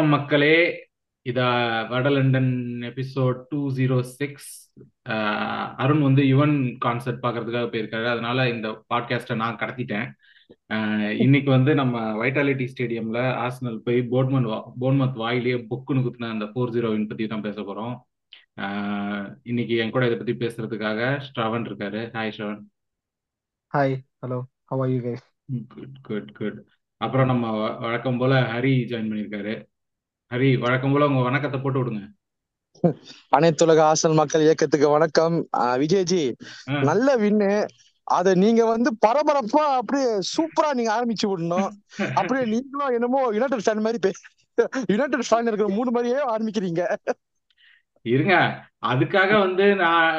வணக்கம் மக்களே. இதா வடலண்டன் episode two zero six Arun வந்து யுவன் கான்சர்ட் பார்க்கறதுக்காக போயிருக்காரு. அதனால இந்த பாட்காஸ்ட்டை நான் கடத்திட்டேன். இன்னைக்கு வந்து நம்ம வைட்டாலிட்டி ஸ்டேடியம்ல ஆர்சனல் போய் போர்ட்மன் போர்ட்மத் வாயிலேயே புக்குன்னு குத்துன அந்த ஃபோர் ஜீரோ வின் பத்தி தான் பேச போறோம். இன்னைக்கு என் கூட இதை பத்தி பேசுறதுக்காக ஸ்ரவன் இருக்காரு. Hi Shravan. Hi, hello. How are you guys? Good good good அப்புறம் நம்ம வழக்கம் போல ஹரி ஜாயின் பண்ணியிருக்காரு. ஹரி வழக்கம் போல உங்க வணக்கத்தை போட்டு விடுங்க. அனைத்துலக ஆசல் மக்கள் இயக்கத்துக்கு வணக்கம். விஜய்ஜி. நல்ல வின்னு. அத நீங்க வந்து பரபரப்பா அப்படியே சூப்பரா நீங்க ஆரம்பிச்சு விடணும். அப்படியே நீங்களும் என்னமோ யுனைடெட் ஃபேன் மாதிரி பே யுனைடெட் ஃபேன் இருக்கிற மூணு மாதிரியே ஆரம்பிக்கிறீங்க. இருங்க. அதுக்காக வந்து நான்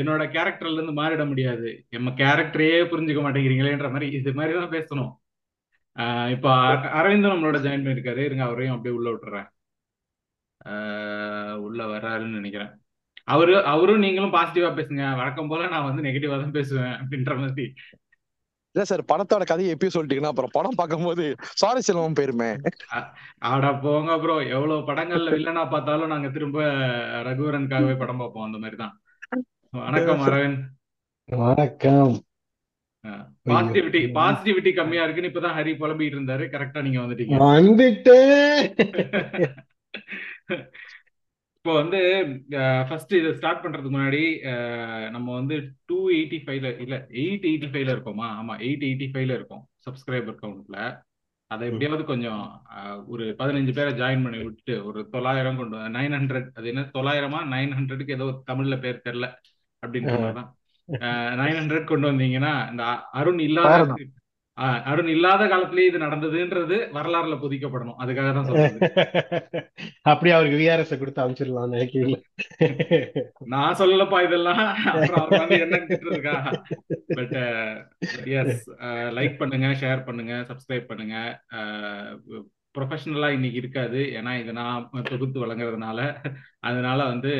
என்னோட கேரக்டர்ல இருந்து மாறிட முடியாது. நம்ம கேரக்டரே புரிஞ்சுக்க மாட்டேங்கிறீங்களேன்ற மாதிரி இது மாதிரி தான் பேசணும். இப்போ அர- அரவிந்தன் நம்மளோட ஜாயின் பண்ணியிருக்காரு. இருங்க அவரையும் அப்படியே உள்ள விட்டுறேன். உள்ள வர்றாருன்னு நினைக்கிறேன். அவரு அவரும் நீங்களும் பாசிட்டிவா பேசுங்க. வழக்கம் போல நான் வந்து நெகட்டிவா தான் பேசுவேன் அப்படின்ற மாதிரி. இல்ல சார் படத்தோட கதையை எப்பயும் சொல்லிட்டீங்கன்னா அப்புறம் படம் பார்க்கும்போது சாரி செல்வம் போயிருமே. ஆடா போங்க ப்ரோ எவ்வளவு படங்கள்ல வில்லனா பார்த்தாலும் நாங்க திரும்ப ரகுவரனுக்காகவே படம் பார்ப்போம். அந்த மாதிரி தான். வணக்கம் அரவிந்த். வணக்கம். பாசிட்டிவிட்டி பாசிட்டிவிட்டி கம்மியா இருக்குன்னு இப்பதான் ஹரி புலம்பிட்டு இருந்தாரு. கரெக்டா நீங்க வந்துட்டீங்க. வந்துட்டு. இப்போ வந்து ஃபர்ஸ்ட் இதை ஸ்டார்ட் பண்றதுக்கு முன்னாடி நம்ம வந்து டூ எயிட்டி ஃபைவ்ல இல்ல எயிட் எயிட்டி ஃபைவ்ல இருக்கோமா ஆமா எயிட் எயிட்டி ஃபைவ்ல இருக்கோம் சப்ஸ்கிரைபர் கவுண்ட்ல அதை எப்படியாவது கொஞ்சம் ஒரு பதினஞ்சு பேரை ஜாயின் பண்ணி விட்டுட்டு ஒரு தொள்ளாயிரம் கொண்டு நைன் ஹண்ட்ரட் அது என்ன தொள்ளாயிரமா நைன் ஹண்ட்ரடுக்கு ஏதோ தமிழ்ல பேர் தெரியல அப்படின்ற மாதிரி தான். நைன் ஹண்ட்ரட் கொண்டு வந்தீங்கன்னா இந்த அருண் இல்லாத அருண் இல்லாத காலத்திலேயே இது நடந்ததுன்றது வரலாறுல பொதிக்கப்படணும். அதுக்காக தான் சொல்றது. அப்படியே அவருக்கு விஆர்எஸ் கொடுத்து நினைக்கிறீங்களா நான் சொல்லலப்பா இதெல்லாம். என்ன திட்டுறதுக்கா? பட் எஸ் லைக் பண்ணுங்க ஷேர் பண்ணுங்க சப்ஸ்கிரைப் பண்ணுங்க. ப்ரொஃபஷனலா இன்னைக்கு இருக்காது. ஏன்னா இதை நான் தொகுத்து வழங்குறதுனால அதனால வந்து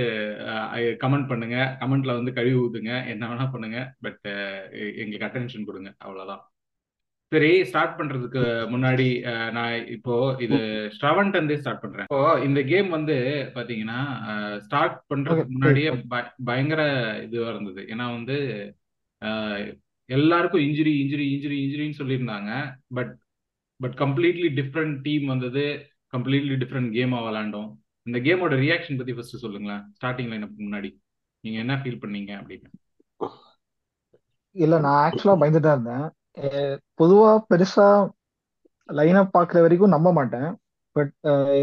கமெண்ட் பண்ணுங்க. கமெண்ட்ல வந்து கழுவி ஊத்துங்க. என்ன வேணா பண்ணுங்க. பட் எங்களுக்கு அட்டென்ஷன் கொடுங்க. அவ்வளவுதான். சரி ஸ்டார்ட் பண்றதுக்கு முன்னாடி நான் இப்போ இது ஸ்ரவன்ட் இருந்தே ஸ்டார்ட் பண்றேன். இப்போ இந்த கேம் வந்து பாத்தீங்கன்னா ஸ்டார்ட் பண்றதுக்கு முன்னாடியே பயங்கர இதுவா இருந்தது. ஏன்னா வந்து எல்லாருக்கும் இன்ஜுரி இன்ஜுரி இன்ஜுரி இன்ஜுரின்னு சொல்லியிருந்தாங்க. But but completely different team வந்தது கம்ப்ளீட்லி டிஃப்ரெண்ட் கேமா விளாண்டோம். இந்த கேமோட ரியாக்ஷன் பத்தி ஃபர்ஸ்ட் சொல்லுங்களேன். ஸ்டார்டிங் லைனுக்கு முன்னாடி. நீங்க என்ன ஃபீல் பண்ணீங்க அப்படின்னு? இல்ல நான் ஆக்சுவலா பயந்துட்டு தான் இருந்தேன் பொதுவா பெருசா லைனப் பாக்குற வரைக்கும் நம்ப மாட்டேன். பட்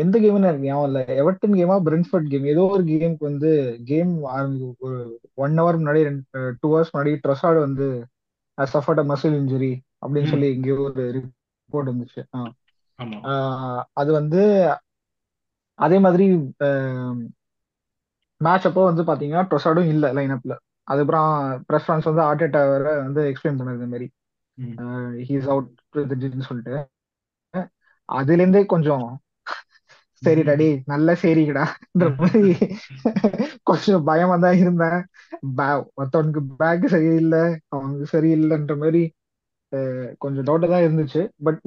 எந்த கேம்னு எனக்கு ஞாபகம் இல்ல. எவர்டன் கேமா பிரென்ஃபர்ட் கேம் ஏதோ ஒரு கேமுக்கு வந்து கேம் ஒரு ஒன் ஹவர் முன்னாடி டூ ஹவர்ஸ் முன்னாடி ட்ரொசார்டு வந்து சஃபர்ட் மசில் இன்ஜுரி அப்படின்னு. சொல்லி இங்கே ஒரு ஆஹ் அது வந்து அதே மாதிரி மேட்ச் அப்போ வந்து பாத்தீங்கன்னா ட்ரொசார்டும் இல்ல லைனப்ல அதுக்கப்புறம் பிரஸ் ஃபான்ஸ் வந்து ஆர்டேட்டா வேற வந்து எக்ஸ்பிளைன் பண்ணது இந்த மாதிரி. ஹீஸ் அவுட் சொல்லிட்டு. அதுல இருந்தே கொஞ்சம் சரி டாடி நல்ல சரிங்கடான்ற மாதிரி கொஞ்சம் பயமா தான் இருந்தேன். ஒருத்தவனுக்கு பேக் சரியில்லை அவனுக்கு சரியில்லைன்ற மாதிரி கொஞ்சம் டவுட்டாக தான் இருந்துச்சு. பட்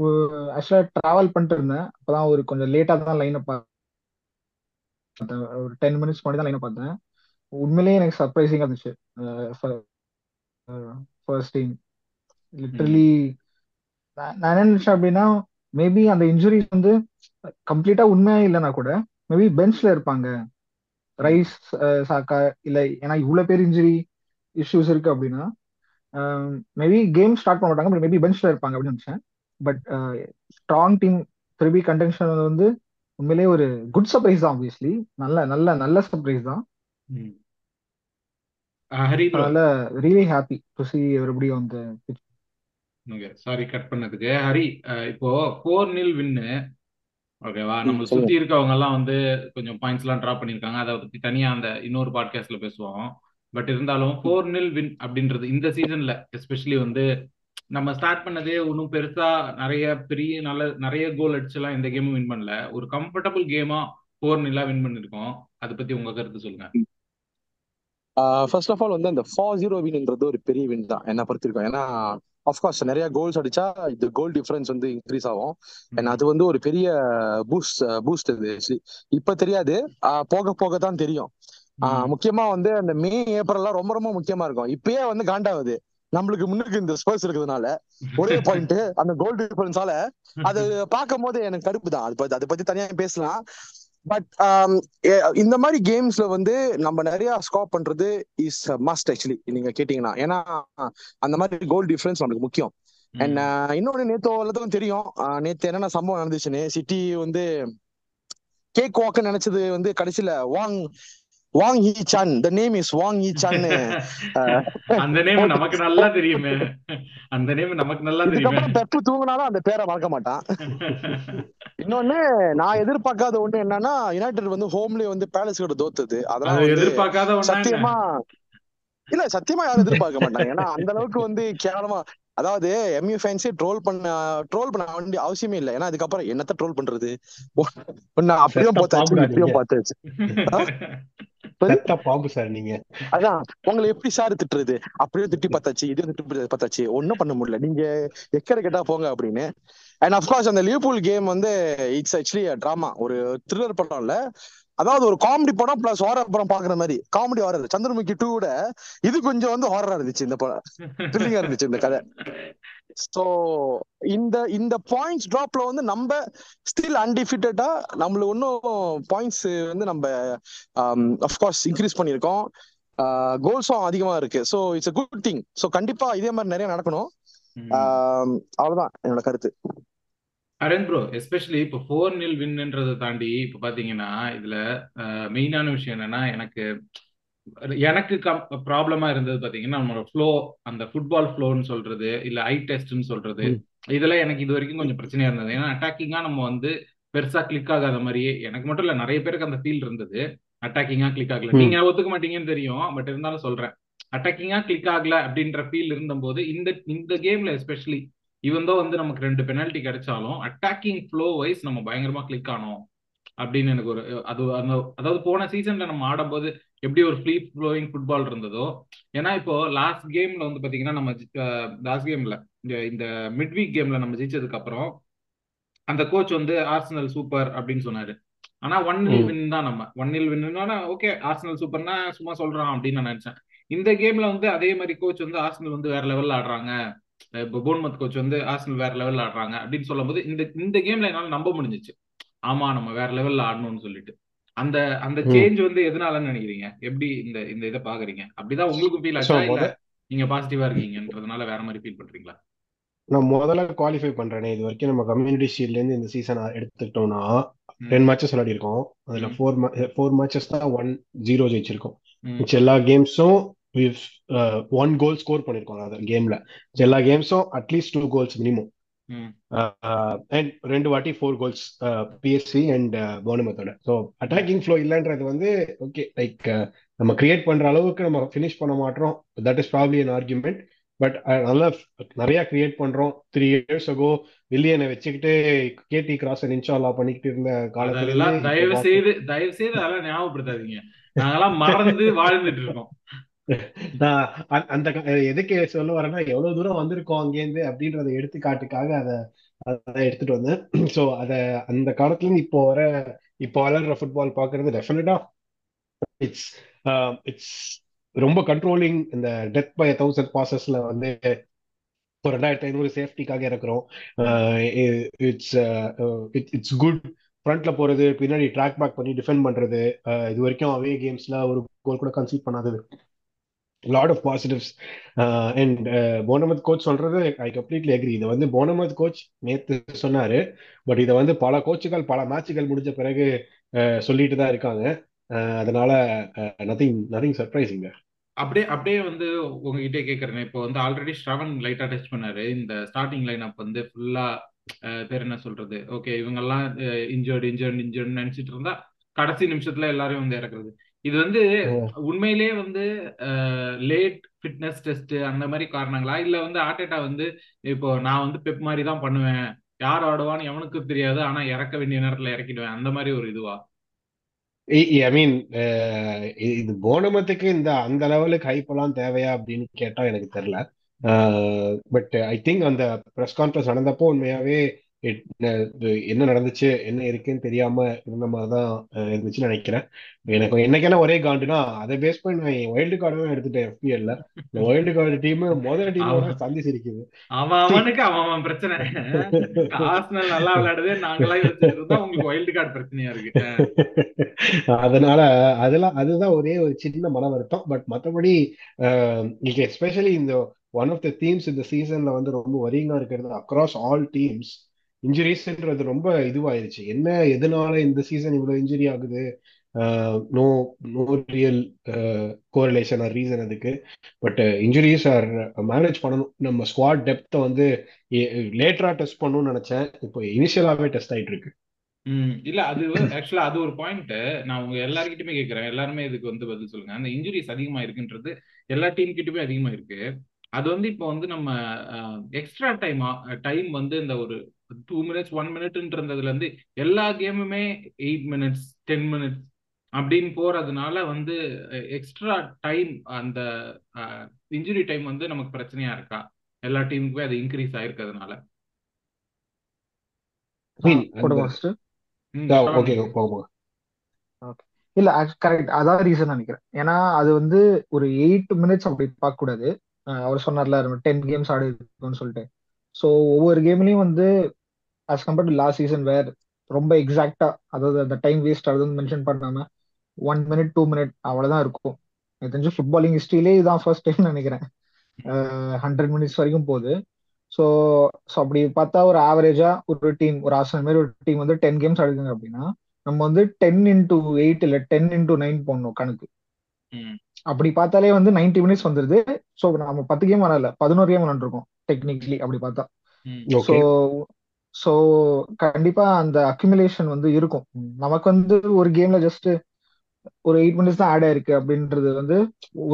ஆக்சுவலா டிராவல் பண்ணிட்டு இருந்தேன். அப்போதான் ஒரு கொஞ்சம் லேட்டா தான் லைனை பார்த்தேன். ஒரு டென் மினிட்ஸ் முன்னாடி தான் லைனை பார்த்தேன். உண்மையிலேயே எனக்கு சர்ப்ரைசிங்காக இருந்துச்சு. ஃபர்ஸ்ட் டீம் லிட்ரலி நான் என்ன நினைச்சேன் அப்படின்னா மேபி அந்த இன்ஜுரிஸ் வந்து கம்ப்ளீட்டா உண்மையா இல்லைன்னா கூட மேபி பெஞ்ச்ல இருப்பாங்க. ரைஸ் சாக்கா இல்ல ஏன்னா இவ்வளவு பேர் இன்ஜுரி இஷ்யூஸ் இருக்கு அப்படின்னா மேபி கேம் ஸ்டார்ட் பண்ண மாட்டாங்க பட் மேபி பெஞ்ச்ல இருப்பாங்க அப்படின்னு நினைச்சேன். பட் ஸ்ட்ராங் டீம் திருப்பி கண்டென்ஷன் வந்து உண்மையிலேயே ஒரு குட் சர்ப்ரைஸ் தான் ஆப்வியஸ்லி நல்ல நல்ல நல்ல சர்ப்ரைஸ் தான். அதனால really happy to see everybody on the okay sorry cut பண்ணதுக்கு. ஹரி இப்போ ஃபோர் நில் வின்னு ஓகேவா நம்ம சுத்தி இருக்கவங்க எல்லாம் வந்து கொஞ்சம் பாயிண்ட்ஸ் எல்லாம் டிராப் பண்ணிருக்காங்க அதை பத்தி தனியா அந்த இன்னொரு பாட்காஸ்ட்ல பேசுவோம். பட் இருந்தாலும் ஃபோர் நில் வின் அப்படின்றது இந்த சீசன்ல எஸ்பெஷலி வந்து நம்ம ஸ்டார்ட் பண்ணதே ஒன்றும் பெருசா நிறைய பெரிய நல்ல நிறைய கோல் அடிச்செல்லாம் எந்த கேமும் வின் பண்ணல. ஒரு கம்ஃபர்டபுள் கேமா ஃபோர் நில்லா வின் பண்ணிருக்கோம். அதை பத்தி உங்க கருத்து சொல்லுங்க. ஃபர்ஸ்ட் ஆஃப் ஆல் வந்து அந்த ஃபோர் ஜீரோ வின்ன்றது ஒரு பெரிய வின் தான். என்ன பொறுத்திருக்கோம் ஏன்னா அஃப்கோர்ஸ் நிறைய கோல்ஸ் அடிச்சா இந்த கோல் டிஃபரன்ஸ் வந்து இன்க்ரீஸ் ஆகும். அண்ட் அது வந்து ஒரு பெரிய பூஸ்ட் பூஸ்ட் இது இப்ப தெரியாது. ஆஹ் போக போக தான் தெரியும். முக்கியமா வந்து அந்த மே ஏப்ரல்லாம் ரொம்ப ரொம்ப முக்கியமா இருக்கும். இப்பயே வந்து காண்டாகுது. நம்மளுக்கு முன்னுக்கு இந்த ஸ்பர்ஸ் இருக்கிறதுனால. ஒரே பாயிண்ட் அந்த கோல் டிஃபரன்ஸால அது பார்க்கும் போது எனக்கு கடுப்பு தான் அது பத்தி அதை பத்தி தனியா பேசலாம். பட் இந்த மாதிரி கேம்ஸ்ல வந்து நம்ம நிறைய ஸ்காப் பண்றது இஸ் மஸ்ட் ஆக்சுவலி நீங்க கேட்டீங்கன்னா. ஏன்னா அந்த மாதிரி கோல் டிஃபரன்ஸ் நம்மளுக்கு முக்கியம். அண்ட் இன்னொன்னு நேத்து எல்லாத்துக்கும் தெரியும். நேத்து என்னென்ன சம்பவம் நடந்துச்சுன்னு சிட்டி வந்து கேக் வாக்கு நினைச்சது வந்து கடைசியில Wang Wang E Chan the name is Wang E Chan அந்த நேம் நமக்கு நல்லா தெரியுமே. அந்த நேம் நமக்கு நல்லா தெரியுமே. பெப்பு தூங்கினாலும் அந்த பேரை மறக்க மாட்டான். இன்னொன்னு நான் எதிர்பார்க்காத ஒண்ணு என்னன்னா யுனைடெட் வந்து ஹோம்லயே வந்து பேலஸ் கிட்ட தோத்துது. அதெல்லாம் எதிர்பார்க்காத? சத்தியமா இல்ல சத்தியமா யாரும் எதிர்பார்க்க மாட்டாங்க. ஏன்னா அந்த அளவுக்கு வந்து கேவலமா அதாவது எம்யூ ஃபேன்ஸே ட்ரோல் பண்ண ட்ரோல் பண்ண வேண்டிய அவசியமே இல்லை. ஏன்னா அதுக்கப்புறம் என்னத்த ட்ரோல் பண்றது? ஒன்னு அப்படியும் பார்த்தாச்சு நீங்க. பார்த்தாச்சு செத்த பாம்பு சார் நீங்க. அதான் உங்களை எப்படி சார் திட்டுறது? அப்படியே திட்டி பார்த்தாச்சு இதையும் திட்டி பார்த்தாச்சு. ஒண்ணும் பண்ண முடியல. நீங்க எக்கட கேட்டா போங்க அப்படின்னு. அண்ட் அப்கோர்ஸ் அந்த லிவர்பூல் கேம் வந்து இட்ஸ் ஆக்சுவலி டிராமா ஒரு த்ரில்லர் படம் இல்ல அதாவது ஒரு காமெடி படம் பிளஸ் ஹாரர் படம் பாக்குற மாதிரி. காமெடி ஹாரர் சந்திரமுகி டூ விட இது கொஞ்சம் வந்து ஹாரரா இருந்துச்சு இந்த படம். த்ரில்லிங்கா இருந்துச்சு இந்த கதை. சோ இந்த இந்த பாயிண்ட்ஸ் டிராப்ல வந்து நம்ம ஸ்டில் அன்டிஃபிட்டடா நம்மளுக்கு இன்னும் பாயிண்ட்ஸ் வந்து நம்ம அஃப்கோர்ஸ் இன்க்ரீஸ் பண்ணியிருக்கோம். கோல்ஸும் அதிகமா இருக்கு. So it's a good thing so கண்டிப்பா இதே மாதிரி நிறைய நடக்கணும். ஆஹ் அவ்வளவுதான் என்னோட கருத்து. அரேன் ப்ரோ எஸ்பெஷலி இப்போ ஃபோர் நில் வின்ன்றதை தாண்டி இப்போ பாத்தீங்கன்னா இதுல மெயினான விஷயம் என்னன்னா எனக்கு எனக்கு ப்ராப்ளமா இருந்தது பாத்தீங்கன்னா நம்மளோட ஃப்ளோ அந்த ஃபுட்பால் ஃப்ளோன்னு சொல்றது இல்ல ஐ டெஸ்ட்னு சொல்றது. இதெல்லாம் எனக்கு இது வரைக்கும் கொஞ்சம் பிரச்சனையா இருந்தது ஏன்னா அட்டாக்கிங்கா நம்ம வந்து பெருசா கிளிக் ஆகாத மாதிரியே எனக்கு மட்டும் இல்ல நிறைய பேருக்கு அந்த ஃபீல் இருந்தது அட்டாக்கிங்கா கிளிக் ஆகல. நீங்க ஒத்துக்க மாட்டீங்கன்னு தெரியும் பட் இருந்தாலும் சொல்றேன் அட்டாக்கிங்கா கிளிக் ஆகல அப்படின்ற ஃபீல் இருந்தபோது இந்த இந்த கேம்ல எஸ்பெஷலி இவன் தான் வந்து நமக்கு ரெண்டு பெனால்ட்டி கிடைச்சாலும் அட்டாக்கிங் ஃப்ளோ வைஸ் நம்ம பயங்கரமா கிளிக் ஆனோம் அப்படின்னு எனக்கு ஒரு அது அந்த அதாவது போன சீசன்ல நம்ம ஆடும்போது எப்படி ஒரு ஃப்ரீ ஃப்ளோயிங் ஃபுட்பால் இருந்ததோ ஏன்னா இப்போ லாஸ்ட் கேம்ல வந்து பாத்தீங்கன்னா நம்ம லாஸ்ட் கேம்ல இந்த இந்த மிட் வீக் கேம்ல நம்ம ஜெயிச்சதுக்கு அப்புறம் அந்த கோச் வந்து ஆர்சனல் சூப்பர் அப்படின்னு சொன்னாரு. ஆனா ஒன் ம். வின் தான் நம்ம. ஒன் நில் வின்னா ஓகே ஆர்சனல் சூப்பர்னா சும்மா சொல்றான் அப்படின்னு நான் நினைச்சேன். இந்த கேம்ல வந்து அதே மாதிரி கோச் வந்து ஆர்சனல் வந்து வேற லெவல்ல ஆடுறாங்க. இப்போ போன்மத் கோச் வந்து ஆர்சனல் வேற லெவல்ல ஆடுறாங்க அப்படின்னு சொல்லும்போது இந்த இந்த கேம்ல என்னால நம்ப முடிஞ்சிச்சு. ஆமா நம்ம வேற லெவல்ல ஆடணும்னு சொல்லிட்டு. அந்த அந்த. சேஞ்ச் வந்து எதனாலன்னு நினைக்கிறீங்க? எப்படி இந்த இந்த இதை பாக்குறீங்க? அப்படிதான் உங்களுக்கும் ஃபீல் ஆச்சா? இல்ல நீங்க பாசிட்டிவா இருக்கீங்கன்றதுனால வேற மாதிரி ஃபீல் பண்றீங்களா? நான் முதல்ல குவாலிஃபை பண்றேனே. இது வரைக்கும் நம்ம கம்யூனிட்டி ஷீல்ட்ல இருந்து இந்த சீசன் எடுத்துக்கிட்டோம்னா ம், டென் மேட்சஸ் விளையாடிருக்கோம். அதுல ம், ஃபோர் ஃபோர் மேட்சஸ் தான் ஒன் ஜீரோ ஜெயிச்சிருக்கோம். எல்லா கேம்ஸும் ஒன் கோல் ஸ்கோர் பண்ணிருக்கோம் அதாவது கேம்ல எல்லா கேம்ஸும் at least two goals minimum and ரெண்டு வாட்டி ஃபோர் கோல்ஸ் பிஎஸ்சி அண்ட் போனமத்தோட ஸோ அட்டாக்கிங் ஃப்ளோ இல்லைன்றது வந்து ஓகே லைக் நம்ம கிரியேட் பண்ற அளவுக்கு நம்ம ஃபினிஷ் பண்ண மாட்டோம். That is probably an argument but நல்லா நிறைய கிரியேட் பண்றோம். த்ரீ இயர்ஸ் அகோ வில்லியனை வச்சுக்கிட்டு கேடி கிராஸ் இன்ஷால்லா பண்ணிக்கிட்டு இருந்த காலத்துல தயவு செய்து தயவு செய்து அதெல்லாம் ஞாபகப்படுத்தாதீங்க. நாங்கெல்லாம் மறந்து வாழ்ந்துட்டு இருக்கோம். நான் அந்த- அந்த எதுக்கு சொல்ல வரேன்னா எவ்வளவு தூரம் வந்திருக்கோம் அங்கேருந்து அப்படின்றத எடுத்துக்காட்டுக்காக அதை அதை எடுத்துட்டு வந்தேன். ஸோ அதை அந்த காலத்துல இருந்து இப்போ வர இப்போ வளர்ற ஃபுட்பால் பாக்குறது டெஃபினட்டா இட்ஸ் இட்ஸ் ரொம்ப கண்ட்ரோலிங் இந்த டெத் பை தௌசண்ட் பாசஸ்ல வந்து ஒரு ரெண்டாயிரத்தி ஐநூறு சேஃப்டிக்காக இறக்குறோம் இட்ஸ் இட்ஸ் குட் ஃப்ரண்ட்ல போறது பின்னாடி ட்ராக் பேக் பண்ணி டிஃபெண்ட் பண்றது இது வரைக்கும் அவே கேம்ஸ்ல ஒரு கோல் கூட concede பண்ணாதது. Lot of positives and Bournemouth coach சொல்றது ஐ கம்ப்ளீட்லி அக்ரி இதை வந்து போனமத் கோச் நேத்து சொன்னாரு. பட் இதை வந்து பல கோச்சுகள் பல மேட்சுகள் முடிஞ்ச பிறகு uh, சொல்லிட்டு தான் இருக்காங்க. Uh, அதனால நதிங் நதிங் சர்ப்ரைசிங்க அப்படியே அப்படியே வந்து உங்ககிட்ட கேட்கறேன் இப்போ வந்து ஆல்ரெடி ஸ்ரவன் லைட்டா டச் பண்ணாரு. இந்த ஸ்டார்டிங் லைன் அப் வந்து ஃபுல்லா uh, பேர் என்ன சொல்றது? ஓகே இவங்கெல்லாம் இன்ஜர்டு இன்ஜர்டு இன்ஜர்டு நினைச்சிட்டு இருந்தா கடைசி நிமிஷத்துல எல்லாரையும் வந்து இறக்குறது. இது வந்து உண்மையிலேயே வந்து லேட் ஃபிட்னஸ் டெஸ்ட் அந்த மாதிரி காரணங்களா? இல்ல வந்து ஆர்டேட்டா வந்து இப்போ நான் வந்து பெப் மாதிரி தான் பண்ணுவேன். யார் ஆடுவான்னு எவனுக்கு தெரியாது. ஆனா இறக்க வேண்டிய நேரத்துல இறக்கிடுவேன். அந்த மாதிரி ஒரு இதுவா? ஐ மீன் இது போனமத்துக்கு இந்த அந்த லெவலுக்கு ஹைப் எல்லாம் தேவையா அப்படின்னு கேட்டா எனக்கு தெரியல. பட் ஐ திங்க் அந்த ப்ரெஸ் கான்ஃபரன்ஸ் நடந்தப்போ உண்மையாவே என்ன நடந்துச்சு என்ன இருக்குன்னு தெரியாம இருந்த மாதிரி தான் இருந்துச்சுன்னு நினைக்கிறேன். எனக்கு என்னைக்கான ஒரே காண்டுனா அதை பேஸ் பண்ணி நான் வைல்டு கார்டு தான் எடுத்துட்டேன் எஃபிஎல்ல இந்த வைல்டு கார்டு டீம் முதல் அவன் சந்தி சிரிக்குது. அவன் அவனுக்கு அவன் அவன் பிரச்சனை. ஆர்சனல் நல்லா விளையாடுது நாங்களாம் இருந்தா உங்களுக்கு வைல்டு கார்டு பிரச்சனையா இருக்கு. அதனால அதெல்லாம் அதுதான் ஒரே ஒரு சின்ன மன வருத்தம் பட் மற்றபடி எஸ்பெஷலி இந்த ஒன் ஆஃப் த தீம்ஸ் இந்த சீசன்ல வந்து ரொம்ப வரிங்கா இருக்கிறது அக்ராஸ் ஆல் டீம்ஸ் இன்ஜுரிஸ்ன்றது ரொம்ப இதுவாயிருச்சு. என்ன எதனால இந்த சீசன் இவ்வளவு இன்ஜுரி ஆகுது? No no real correlation or reason அதுக்கு. பட் இன்ஜுரிஸ் ஆர் மேனேஜ் பண்ணணும். நம்ம ஸ்குவாட் டெப்த்தை வந்து லேட்டரா டெஸ்ட் பண்ணணும்னு நினைச்சேன். இப்போ இனிஷியலாவே டெஸ்ட் ஆயிட்டு இருக்கு ம் இல்ல அது ஆக்சுவலா அது ஒரு பாயிண்ட் நான் உங்க எல்லாருக்கிட்டுமே கேக்குறேன் எல்லாருமே இதுக்கு வந்து பதில் சொல்லுங்க. அந்த இன்ஜுரிஸ் அதிகமா இருக்குன்றது எல்லா டீம் கிட்டயுமே அதிகமா இருக்கு அது வந்து இப்போ வந்து நம்ம எக்ஸ்ட்ரா டைம் டைம் வந்து இந்த ஒரு டூ மினிட்ஸ் ஒன் மினிட்ன்றதுல இருந்து எல்லா கேமுமே எயிட் மினிட்ஸ் டென் மினிட்ஸ் அப்படின்னு போறதுனால வந்து எக்ஸ்ட்ரா டைம் அந்த இன்ஜுரி டைம் வந்து நமக்கு பிரச்சனையா இருக்கா? எல்லா டீமுக்குமே அது இன்க்ரீஸ் ஆயிருக்கிறதுனால. இல்ல கரெக்ட் அதான் ரீசன் நினைக்கிறேன். ஏன்னா அது வந்து ஒரு எயிட் மினிட்ஸ் அப்படி பார்க்க கூடாது அவர் சொன்னார்ல டென் கேம்ஸ் ஆடி இருக்குன்னு சொல்லிட்டு. ஸோ ஒவ்வொரு கேம்லயும் வந்து as compared to last season where ரொம்ப எக்ஸாக்டா அதாவது அந்த டைம் வேஸ்ட் ஆகுதுன்னு மென்ஷன் பண்ணாம ஒன் மினிட் டூ மினிட் அவ்வளவுதான் இருக்கும். எனக்கு தெரிஞ்சு ஃபுட்பாலிங் ஹிஸ்டரியிலே இதான் ஃபர்ஸ்ட் டைம் நினைக்கிறேன். ஹண்ட்ரட் மினிட்ஸ் வரைக்கும் போகுது. ஸோ ஸோ அப்படி பார்த்தா ஒரு ஆவரேஜா ஒரு டீம் ஒரு ஆசனம் மாதிரி ஒரு டீம் வந்து டென் கேம்ஸ் ஆடுதுங்க அப்படின்னா நம்ம வந்து டென் இன்டூ எயிட் இல்லை டென் இன்டூ நைன் போடணும் கணக்கு. ம். அப்படி பார்த்தாலே வந்து 90 மினிட்ஸ் வந்துருது. ஸோ நம்ம பத்து கேம் விளாடல பதினோரு கேம் விளாண்டுருக்கோம் டெக்னிக்கலி அப்படி பார்த்தா. ஸோ ஸோ கண்டிப்பா அந்த அக்யூமுலேஷன் வந்து இருக்கும். நமக்கு வந்து ஒரு கேம்ல ஜஸ்ட் ஒரு எயிட் மினிட்ஸ் தான் ஆட் ஆயிருக்கு அப்படின்றது வந்து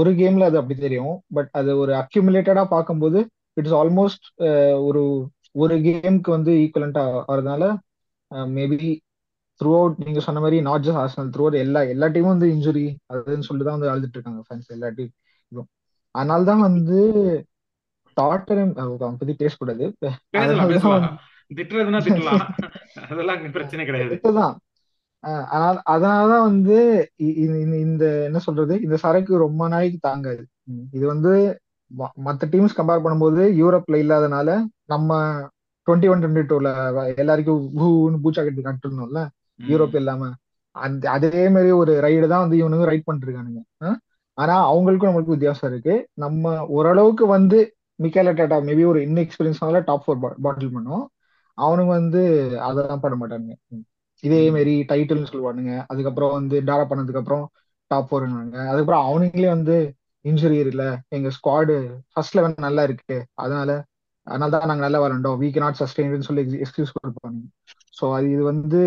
ஒரு கேம்ல அது அப்படி தெரியும். பட் அது ஒரு அக்யூமுலேட்டடா பார்க்கும்போது இட்ஸ் ஆல்மோஸ்ட் ஒரு ஒரு கேம்க்கு வந்து ஈக்குவலண்டா ஆகிறதுனால மேபி த்ரூ அவுட் நீங்க சொன்ன மாதிரி not just Arsenal throughout எல்லா எல்லா டீமும் வந்து இன்ஜுரி அதுன்னு சொல்லிட்டு தான் வந்து அழுதுட்டு இருக்காங்க ஃபேன்ஸ் எல்லா டீம் அதனால தான் வந்து டாட்டனம் அதை பத்தி பேசக்கூடாது. திட்டுறதுன்னா திட்டலாம். அதெல்லாம் அங்க பிரச்சனை கிடையாது. அதனால அதனாலதான் வந்து இந்த என்ன சொல்றது? இந்த சரக்கு ரொம்ப நாளைக்கு தாங்காது. இது வந்து ம- மத்த டீம்ஸ் கம்பேர் பண்ணும்போது யூரோப்ல இல்லாதனால நம்ம டுவெண்ட்டி ஒன் டுவெண்ட்டி டூல எல்லாருக்கும் பூச்சா கட்டி கட்டணும்ல ம். யூரோப் இல்லாம. அந்த அதே மாதிரி ஒரு ரைடு தான் வந்து இவனுங்க ரைட் பண்ணிருக்கானுங்க ஆனா அவங்களுக்கும் நம்மளுக்கும் வித்தியாசம் இருக்கு. நம்ம ஓரளவுக்கு வந்து மிக்கேல டாட்டா மேபி ஒரு இன்எக்ஸ்பீரியன்ஸ்னால டாப் ஃபோர் பாட்டில் பண்ணோம். அவனுங்க வந்து அதெல்லாம் பண்ண மாட்டானுங்க. இதே ம். மாதிரி டைட்டில்னு சொல்லுவானுங்க. அதுக்கப்புறம் வந்து டாரா பண்ணதுக்கு அப்புறம் டாப் ஃபோர்னாங்க அதுக்கப்புறம் அவனுங்களே வந்து இன்ஜுரி இல்ல எங்க ஸ்குவாடு ஃபர்ஸ்ட் லெவன் நல்லா இருக்கு. அதனால அதனால தான் நாங்க நல்லா விளாண்டோம் வீ நாட் சஸ்டெயின்னு சொல்லி எக்ஸ்கியூஸ் கொடுப்பாங்க ஸோ அது இது வந்து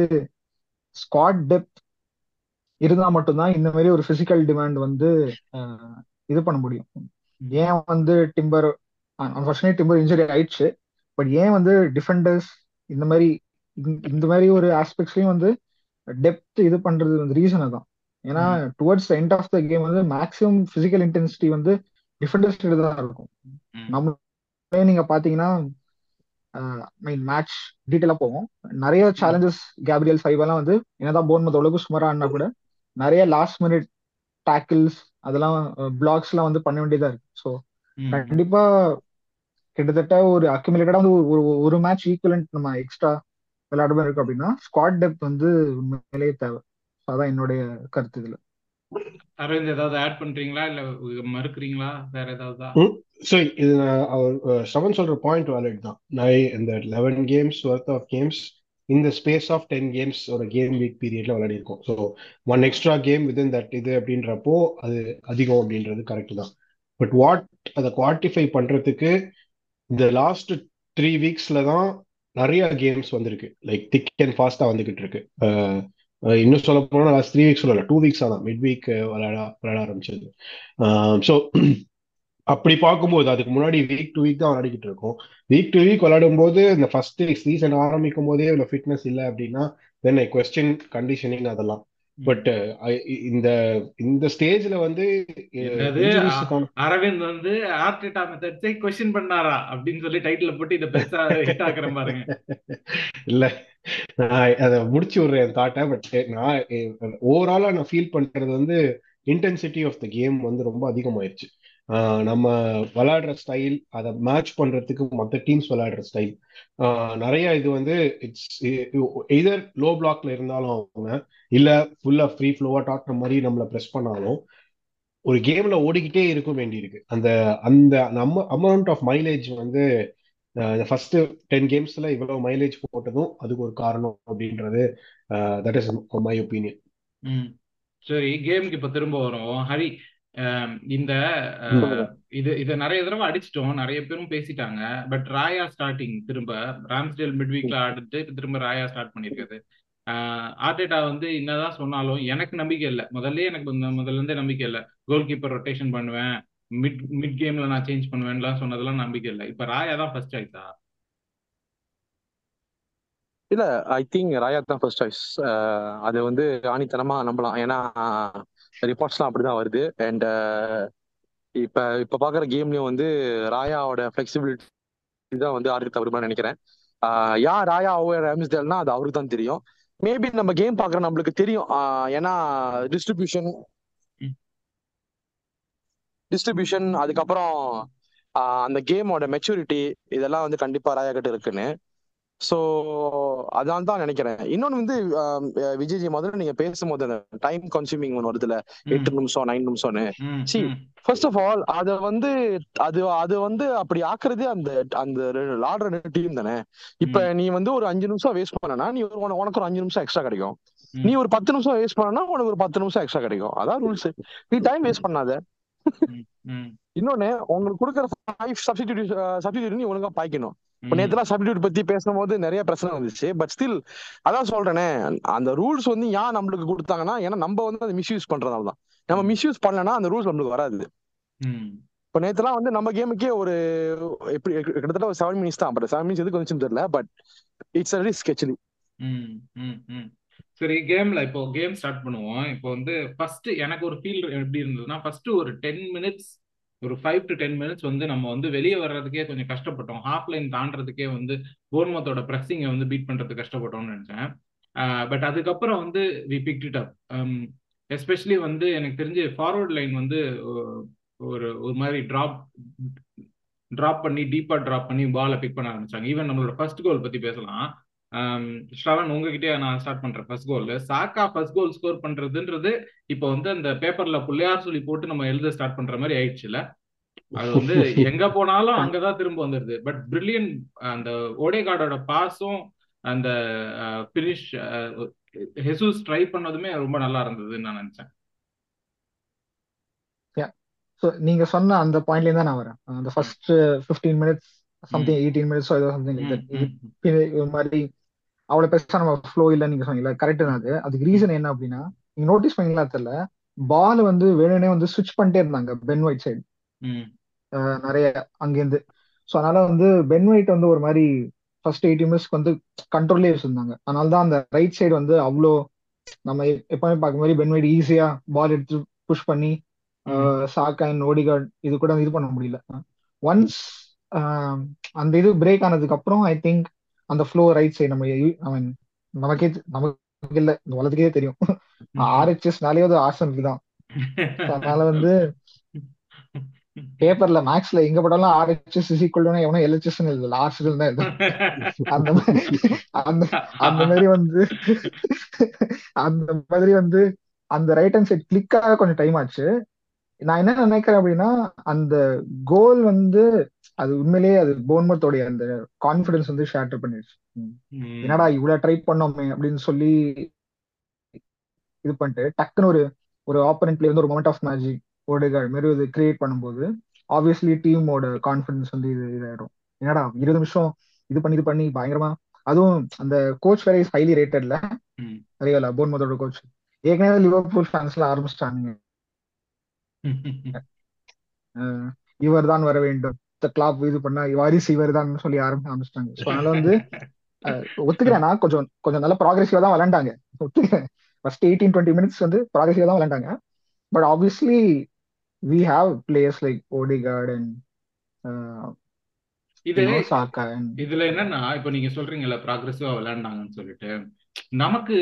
ஸ்குவாட் டெப்த் இருந்தா மட்டும்தான் இந்த மாதிரி ஒரு பிசிக்கல் டிமாண்ட் வந்து இது பண்ண முடியும். ஏன் வந்து டிம்பர் அன்பார்ச்சுனேட் டிம்பர் இன்ஜுரி ஆயிடுச்சு. பட் ஏன் வந்து டிஃபெண்டர்ஸ் இந்த மாதிரி இந்த மாதிரி ஒரு ஆஸ்பெக்ட்ஸ்லயும் வந்து டெப்த் இது பண்றது வந்து ரீசன் அதான். ஏன்னா towards end of the game வந்து மேக்ஸிமம் பிசிக்கல் இன்டென்சிட்டி வந்து டிஃபெண்டர்ஸ் தான் இருக்கும். நம்ம நீங்க பாத்தீங்கன்னா மீன் மேட்ச் டீட்டெயிலா போவோம் நிறைய சேலஞ்சஸ் கேப்ரியல் ஃபைவ் எல்லாம் வந்து என்னதான் போன் அளவுக்கு சுமாரா ஆடினா கூட நிறைய லாஸ்ட் மினிட் டேக்கிள்ஸ் அதெல்லாம் பிளாக்ஸ் எல்லாம் வந்து பண்ண வேண்டியதா இருக்கு. ஸோ கண்டிப்பா கிட்டத்தட்ட ஒரு அக்யூமுலேட்டடா வந்து ஒரு ஒரு- மேட்ச் ஈக்குவலண்ட் நம்ம எக்ஸ்ட்ரா விளையாடுமே இருக்கு அப்படின்னா ஸ்குவாட் டெப்த் வந்து உண்மையிலேயே தேவை. So அதான் என்னுடைய கருத்து இதுல. அரவிந்த் ஏதாவது ஆட் பண்றீங்களா? இல்ல மறுக்கிறீங்களா? வேற ஏதாவதா? ஸோ இது நான் அவர் ஸ்ரவன் சொல்ற பாயிண்ட் வேலிட் தான். நான் இந்த eleven games worth of games இந்த ஸ்பேஸ் ஆஃப் டென் கேம்ஸ் ஒரு கேம் வீக் பீரியட்ல விளையாடி இருக்கோம் so one extra game within that இது அப்படின்றப்போ அது அதிகம் அப்படின்றது கரெக்ட் தான். பட் வாட் அதை குவான்டிஃபை பண்றதுக்கு இந்த லாஸ்ட் த்ரீ வீக்ஸ்ல தான் நிறைய கேம்ஸ் வந்திருக்கு. லைக் திக் அண்ட் ஃபாஸ்டா வந்துகிட்டு இருக்கு. இன்னும் சொல்ல போனா லாஸ்ட் த்ரீ வீக்ஸ் சொல்லல. டூ வீக்ஸ் தான். மிட் வீக் விளையாட விளையாட ஆரம்பிச்சது. ஸோ அப்படி பார்க்கும்போது அதுக்கு முன்னாடி வீக் டு வீக் தான் விளையாடிக்கிட்டு இருக்கோம். வீக் டு வீக் விளையாடும் போது இந்த ஃபர்ஸ்ட் சீசன் ஆரம்பிக்கும் போதே இவ்வளோ ஃபிட்னஸ் இல்லை அப்படின்னா தென் ஐ கொஸ்டின் கண்டிஷனிங் அதெல்லாம். பட் இந்த இந்த ஸ்டேஜ்ல வந்து அரவிந்த் வந்து ஆர்டிட்டா மெத்தட்ஸை கொஸ்டின் பண்ணாரா? அப்படின்னு சொல்லி டைட்டில் போட்டு இதை பெருசா ஹிட் ஆக்குறேன் பாருங்க. இல்ல. நான் அதை முடிச்சு விடுறேன் தாட்டை பட் நான் ஓவராலா நான் ஃபீல் பண்றது வந்து இன்டென்சிட்டி ஆஃப் த கேம் வந்து ரொம்ப அதிகமாயிருச்சு. நம்ம விளையாடுற ஸ்டைல் அதை மேட்ச் பண்றதுக்கு மற்ற டீம்ஸ் விளையாடுற ஸ்டைல் நிறைய இது வந்து இட்ஸ் எதர் லோ பிளாக்ல இருந்தாலும் அவங்க இல்ல ஃபுல்லா ஃப்ரீ ஃப்ளோவா டாக்டர் மாதிரி நம்மள ப்ரெஸ் பண்ணாலும் ஒரு கேம்ல ஓடிக்கிட்டே இருக்க வேண்டியிருக்கு. அந்த அந்த நம்ம அமௌண்ட் ஆஃப் மைலேஜ் வந்து ஃபர்ஸ்ட் டென் கேம்ஸ்ல இவ்வளவு மைலேஜ் போட்டதும் அதுக்கு ஒரு காரணம் அப்படின்றது தட் இஸ் மை. ஒப்பீனியன் சரி கேமுக்கு இப்ப திரும்ப வரும். ஹரி இந்த இது இதை நிறைய தடவை அடிச்சிட்டோம். நிறைய பேரும் பேசிட்டாங்க. பட் ராயா ஸ்டார்டிங் திரும்ப ராம்ஸ்டேல் மிட் வீக்ல ஆடிட்டு திரும்ப ராயா ஸ்டார்ட் பண்ணிருக்காது. ஆர்டேட்டா வந்து என்னதான் சொன்னாலும் எனக்கு நம்பிக்கை இல்லை. முதல்ல எனக்கு முதல்ல இருந்தே நம்பிக்கை இல்லை. கோல் கீப்பர் ரொட்டேஷன் பண்ணுவேன். மிட் மிட் கேம்ல நான் சேஞ்ச் பண்ணுவேன்லாம் சொன்னதெல்லாம் நம்பிக்கை இல்லை. இப்ப ராயா தான் ஃபர்ஸ்ட் சாய்ஸா இல்ல ஐ திங்க் ராயா தான் ஃபர்ஸ்ட் சாய்ஸ் அது வந்து ஆணித்தனமா நம்பலாம். ஏன்னா ரிப்போர்ட்ஸ்லாம் அப்படிதான் வருது. அண்ட் uh, இப்ப இப்ப பாக்குற கேம்லயும் வந்து ராயாவோட ஃபிளெக்சிபிலிட்டி தான் வந்து ஆர்டர் தவறுமா நினைக்கிறேன். Uh, யா ராயா ஓவர் ராம்ஸ்டேல்னா அது அவருக்கு தான் தெரியும். மேபி நம்ம கேம் பாக்குற நம்மளுக்கு தெரியும். Uh, ஏன்னா டிஸ்ட்ரிபியூஷன் டிஸ்ட்ரிபியூஷன் அதுக்கப்புறம் அந்த கேமோட மெச்சூரிட்டி இதெல்லாம் வந்து கண்டிப்பா ராயா கிட்ட இருக்குன்னு. ஸோ அதான் தான் நினைக்கிறேன். இன்னொன்று வந்து விஜய்ஜி முதல்ல நீங்க பேசும்போது அந்த டைம் கன்சூமிங் ஒன்று வருதுல எட்டு நிமிஷம் நைன் நிமிஷம்னு. சி ஃபர்ஸ்ட் ஆஃப் ஆல் அதை வந்து அது அது வந்து அப்படி ஆக்குறதே அந்த அந்த ஆடுற டீம் தானே. இப்ப நீ வந்து ஒரு அஞ்சு நிமிஷம் வேஸ்ட் பண்ணனா நீ உனக்கு ஒரு அஞ்சு நிமிஷம் எக்ஸ்ட்ரா கிடைக்கும். நீ ஒரு பத்து நிமிஷம் வேஸ்ட் பண்ணனா உனக்கு ஒரு பத்து நிமிஷம் எக்ஸ்ட்ரா கிடைக்கும். அதான் ரூல்ஸ் நீ டைம் வேஸ்ட் பண்ணாத. இன்னொன்னு உங்களுக்கு கொடுக்குற ஃபைவ் சப்ஸ்டிடியூட் சப்ஸ்டிடியூட் நீ ஒழுங்கா பாய்க்கணும். இப்ப நேத்துலாம் சப்ஸ்டிடியூட் பத்தி பேசும்போது நிறைய பிரச்சனை வந்துச்சு. பட் ஸ்டில் அதான் சொல்றேனே அந்த ரூல்ஸ் வந்து ஏன் நம்மளுக்கு கொடுத்தாங்கன்னா ஏன்னா நம்ம வந்து அதை மிஸ்யூஸ் பண்றதால தான். நம்ம மிஸ்யூஸ் பண்ணலன்னா அந்த ரூல்ஸ் நம்மளுக்கு வராது. இப்ப நேத்துலாம் வந்து நம்ம கேமுக்கே ஒரு எப்படி கிட்டத்தட்ட ஒரு செவன் மினிட்ஸ் தான். பட் செவன் மினிட்ஸ் எதுக்கு வந்துச்சுன்னு தெரியல. But it's a risk actually சரி கேம்ல இப்போ கேம் ஸ்டார்ட் பண்ணுவோம். இப்போ வந்து ஃபர்ஸ்ட் எனக்கு ஒரு ஃபீல் எப்படி இருந்ததுன்னா ஃபர்ஸ்ட் ஒரு டென் மினிட்ஸ் ஒரு ஃபைவ் டு டென் மினிட்ஸ் வந்து நம்ம வந்து வெளியே வர்றதுக்கே கொஞ்சம் கஷ்டப்பட்டோம். ஹாஃப் லைன் தாண்டறதுக்கே வந்து போர்மத்தோட ப்ரெஸ்ஸிங்கை வந்து பீட் பண்ணுறதுக்கு கஷ்டப்பட்டோம்னு நினைச்சேன். பட் அதுக்கப்புறம் வந்து we pick it up especially வந்து எனக்கு தெரிஞ்சு ஃபார்வர்ட் லைன் வந்து ஒரு ஒரு மாதிரி ட்ராப் ட்ராப் பண்ணி டீப்பாக ட்ராப் பண்ணி பாலை பிக் பண்ண ஆரம்பிச்சாங்க. ஈவன் நம்மளோட ஃபர்ஸ்ட் கோல் பத்தி பேசலாம். ஸ்ரவன் உங்ககிட்டயே நான் ஸ்டார்ட் பண்றேன் ஃபர்ஸ்ட் கோல் சாக்கா ஃபர்ஸ்ட் கோல் ஸ்கோர் பண்றதுன்றது இப்போ வந்து அந்த பேப்பர்ல புள்ளையார் சொல்லி போட்டு நம்ம எழுத ஸ்டார்ட் பண்ற மாதிரி ஆயிடுச்சுல அது வந்து எங்க போனாலும் அங்கதான் திரும்ப வந்துருது. பட் பிரில்லியன் அந்த ஓடேகார்டோட பாஸும் அந்த பினிஷ் ஹெசூஸ் ட்ரை பண்ணதுமே ரொம்ப நல்லா இருந்ததுன்னு நான் நினைச்சேன். ஸோ நீங்க சொன்ன அந்த பாயிண்ட்ல தான் நான் வரேன். அந்த first fifteen minutes something eighteen minutes ஏதோ சம்திங் இது மாதிரி அவ்வளவு பெருசா நம்ம ஃப்ளோ இல்ல நீங்க சொன்னீங்களா கரெக்ட் தான் அது. அதுக்கு ரீசன் என்ன அப்படின்னா நீங்க நோட்டீஸ் பண்ணீங்களா தெரியல பால் வந்து வேணும்னே வந்து சுவிச் பண்ணிட்டே இருந்தாங்க பென் ஒயிட் சைடு நிறைய அங்கேருந்து ஸோ அதனால வந்து பென் ஒயிட் வந்து ஒரு மாதிரி ஃபர்ஸ்ட் எயிட்டி மினிட்ஸ்க்கு வந்து கண்ட்ரோல்லே வச்சிருந்தாங்க. அதனால தான் அந்த ரைட் சைடு வந்து அவ்வளோ நம்ம எப்பவுமே பார்க்க மாதிரி பென் ஒயிட் ஈஸியா பால் எடுத்து புஷ் பண்ணி சாக் அண்ட் ஓடிகார்ட் இது கூட இது பண்ண முடியல. ஒன்ஸ் அந்த இது பிரேக் ஆனதுக்கு அப்புறம் ஐ திங்க் அந்த ஃப்ளோ ரைட் சைடு நம்ம ஐ மீன் நமக்கே நமக்கு இல்ல. இந்த உலகத்துக்கே தெரியும். ஆர்ஹெச்எஸ்னாலே அது ஆர்சனுக்கு தான் அதனால வந்து பேப்பர்ல மேக்ஸ்ல எங்க படாலும் ஆர்ஹெச்எஸ் இஸ் ஈக்குவல் எவனோ எல்ஹெச்எஸ் இல்ல. ஆர்சனல் தான் அந்த அந்த அந்த மாதிரி வந்து அந்த மாதிரி வந்து அந்த ரைட் ஹேண்ட் சைட் கிளிக் ஆக கொஞ்சம் டைம் ஆச்சு. நான் என்ன நினைக்கிறேன் அப்படின்னா அந்த கோல் வந்து அது உண்மையிலேயே அது போன்மத்தோடைய அந்த கான்பிடன்ஸ் வந்து ஷேட்டர் பண்ணிடுச்சு என்னடா இவ்வளவு ட்ரை பண்ணோமே அப்படின்னு சொல்லி இது பண்ணிட்டு டக்குன்னு ஒரு ஒரு ஆப்பரண்ட் பிளே வந்து ஒரு மொமெண்ட் ஆஃப் மேஜிக் ஓடுகள் மாரி இது கிரியேட் பண்ணும்போது ஆப்வியஸ்லி டீமோட கான்பிடன்ஸ் வந்து இது இதாயிடும். என்னடா இருபது நிமிஷம் இது பண்ணி இது பண்ணி பயங்கரமா அதுவும் அந்த கோச் வேற இஸ் ஹைலி ரேட்டட்ல நிறைய போன்மத்தோட கோச் ஏற்கனவே லிவர்பூல் ஃபேன்ஸ்ல ஆரம்பிச்சிட்டானுங்க. இவர் தான் வர வேண்டும். கிளாப் இது பண்ணா வாரிசு இவர் தான் சொல்லி ஆரம்பிச்சிட்டாங்க. ஸோ அதனால வந்து ஒத்துக்கிறேன் நான். கொஞ்சம் கொஞ்சம் நல்ல ப்ராக்ரெசிவா தான் விளையாண்டாங்க. ஒத்துக்கிறேன். ஃபர்ஸ்ட் எயிட்டீன் டுவெண்ட்டி மினிட்ஸ் வந்து ப்ராக்ரஸிவா தான் விளையாண்டாங்க. But obviously we have players like Odegaard and இது இதுல என்னன்னா இப்ப நீங்க சொல்றீங்கல்ல ப்ராக்ரஸிவா விளையாண்டாங்கன்னு சொல்லிட்டு நமக்கு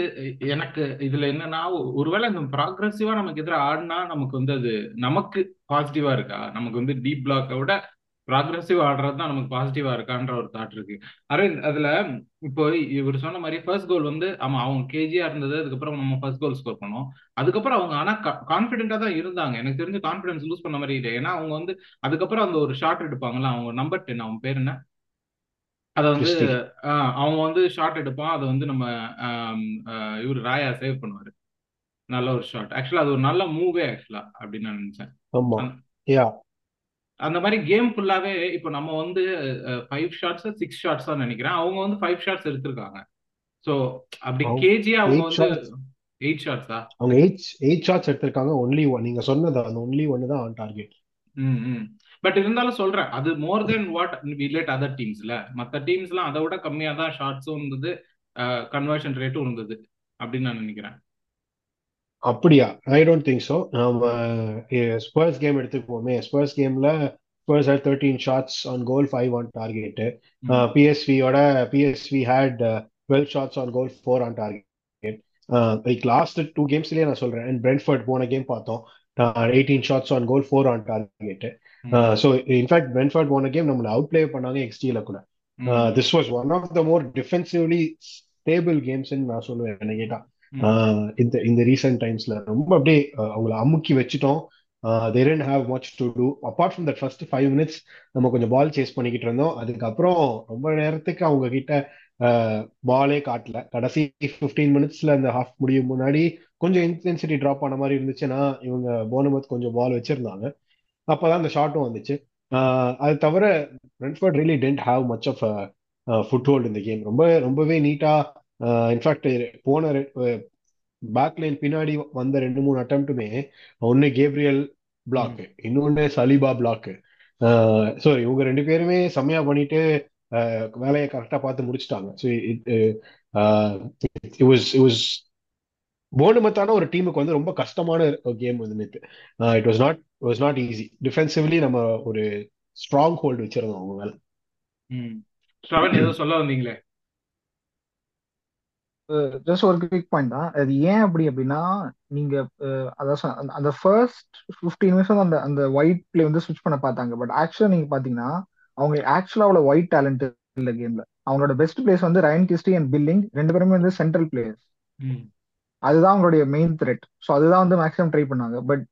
எனக்கு இதுல என்னன்னா ஒருவேளை இந்த ப்ராக்ரஸிவா நமக்கு எதிராக ஆடினா நமக்கு வந்து அது நமக்கு பாசிட்டிவா இருக்கா? நமக்கு வந்து டீப் பிளாக்கை விட ப்ராக்ரஸிவ் ஆடுறது தான் நமக்கு பாசிட்டிவா இருக்கான்ற ஒரு தாட் இருக்கு. அரவிந்த் அதுல இப்போ இவர் சொன்ன மாதிரி ஃபர்ஸ்ட் கோல் வந்து ஆமா அவங்க கேஜியா இருந்தது அதுக்கப்புறம் நம்ம ஃபர்ஸ்ட் கோல் ஸ்கோர் பண்ணோம். அதுக்கப்புறம் அவங்க ஆனா கான்பிடென்டா தான் இருந்தாங்க. எனக்கு தெரிஞ்சு கான்பிடன்ஸ் லூஸ் பண்ண மாதிரி இல்லை. ஏன்னா அவங்க வந்து அதுக்கப்புறம் அந்த ஒரு ஷாட் எடுப்பாங்கல்ல அவங்க நம்பர் டென் அவங்க பேர் என்ன? அத வந்து அவன் வந்து ஷாட் எடுப்பான். அதை வந்து நம்ம இவர் ராயா சேவ் பண்ணுவாரு. நல்ல ஒரு ஷாட் ஆக்சுவலா அது ஒரு நல்ல மூவே ஆக்சுவலா அப்படின்னு நான் நினைச்சேன். அந்த- மாதிரி கேம் ஃபுல்லாவே இப்போ நம்ம வந்து ஃபைவ் ஷாட்ஸ் சிக்ஸ் ஷாட்ஸ் தான் நினைக்கிறேன். அவங்க வந்து ஃபைவ் ஷாட்ஸ் எடுத்திருக்காங்க. ஸோ அப்படி கேஜியா அவங்க வந்து எயிட் ஷாட்ஸா அவங்க எயிட் எயிட் ஷாட்ஸ் எடுத்திருக்காங்க ஒன்லி ஒன் நீங்க சொன்னது அந்த ஒன்லி ஒன்னு தான் ஆன் டார்கெட் ம் ம். பட் இருந்தாலும் சொல்றேன் அது more then what relate other டீம்ஸ்ல மற்ற டீம்ஸ்லாம் அதை விட கம்மியா தான் ஷாட்ஸும் இருந்தது கன்வர்ஷன் ரேட்டும் இருந்தது அப்படின்னு நான் நினைக்கிறேன். அப்படியா? ஐ டோன்ட் திங்க் ஸோ நம்ம ஸ்பர்ஸ் கேம் எடுத்துக்குவோமே. ஸ்பர்ஸ் கேம்ல Spurs had thirteen shots on goal five on target ம். பிஎஸ்வியோட PSV had twelve shots on goal four on target like last two கேம்ஸ்லயே நான் சொல்றேன். அண்ட் பிரென்ஃபர்ட் போன கேம் பார்த்தோம். Eighteen shots on goal four on target ம். So in fact Brentford போன game நம்மளை out play பண்ணாங்க எக்ஸ்டியில் கூட. This was one of the more defensively stable கேம்ஸ்ன்னு நான் சொல்லுவேன் என்ன கேட்டா. ம் ஆஹ் இந்த இந்த ரீசெண்ட் டைம்ஸ்ல ரொம்ப அப்படியே அவங்கள அமுக்கி வச்சுட்டோம். They didn't have much to do apart from that first five minutes நம்ம கொஞ்சம் பால் சேஸ் பண்ணிக்கிட்டு இருந்தோம். அதுக்கப்புறம் ரொம்ப நேரத்துக்கு அவங்க கிட்ட பாலே காட்டல. கடைசி ஃபிஃப்டீன் மினிட்ஸ்ல அந்த ஹாஃப் முடியும் முன்னாடி கொஞ்சம் இன்டென்சிட்டி ட்ராப் ஆன மாதிரி இருந்துச்சுன்னா இவங்க போனமத் கொஞ்சம் பால் வச்சிருந்தாங்க. அப்பதான் அந்த ஷாட்டும் வந்துச்சு. அது தவிர Brentford really didn't have much of foothold இந்த கேம் ரொம்ப ரொம்பவே நீட்டா இன்ஃபேக்ட் போன பேக் லைன் பின்னாடி வந்த ரெண்டு மூணு அட்டம்ப்ட்டுமே ஒன்னு கேப்ரியல் பிளாக் இன்னொன்னு சலீபா பிளாக் ஸோ இவங்க ரெண்டு பேருமே செம்மையா பண்ணிட்டு வேலையை கரெக்டா பார்த்து முடிச்சிட்டாங்க. So it was it was போனுமத்தான ஒரு டீமுக்கு வந்து ரொம்ப கஷ்டமான கேம் வந்து நேற்று it was not was not easy defensively நம்ம ஒரு ஸ்ட்ராங் ஹோல்டு வச்சிருந்தோம் அவங்க மேல. ம். ஸ்ரவன் ஏதோ சொல்ல வந்தீங்களே? ஜஸ்ட் ஒரு குவிக் பாயிண்ட் தான். அது ஏன் அப்படி அப்படின்னா நீங்க அதான் அந்த- ஃபர்ஸ்ட் ஃபிஃப்டீன் மினிட்ஸ் அந்த அந்த ஒயிட் பிளே வந்து ஸ்விட்ச் பண்ண பார்த்தாங்க. பட் ஆக்சுவலா நீங்க பாத்தீங்கன்னா அவங்க ஆக்சுவலா அவ்வளவு ஒயிட் டேலண்ட் இல்ல கேம்ல அவங்களோட பெஸ்ட் பிளேஸ் வந்து ரயன் கிஸ்டி அண்ட் பில்லிங் ரெண்டு பேருமே வந்து சென்ட்ரல் பிளேயர்ஸ் அதுதான் அவங்களுடைய மெயின் த்ரெட் ஸோ அதுதான் வந்து மேக்ஸிமம் ட்ரை பண்ணாங்க. But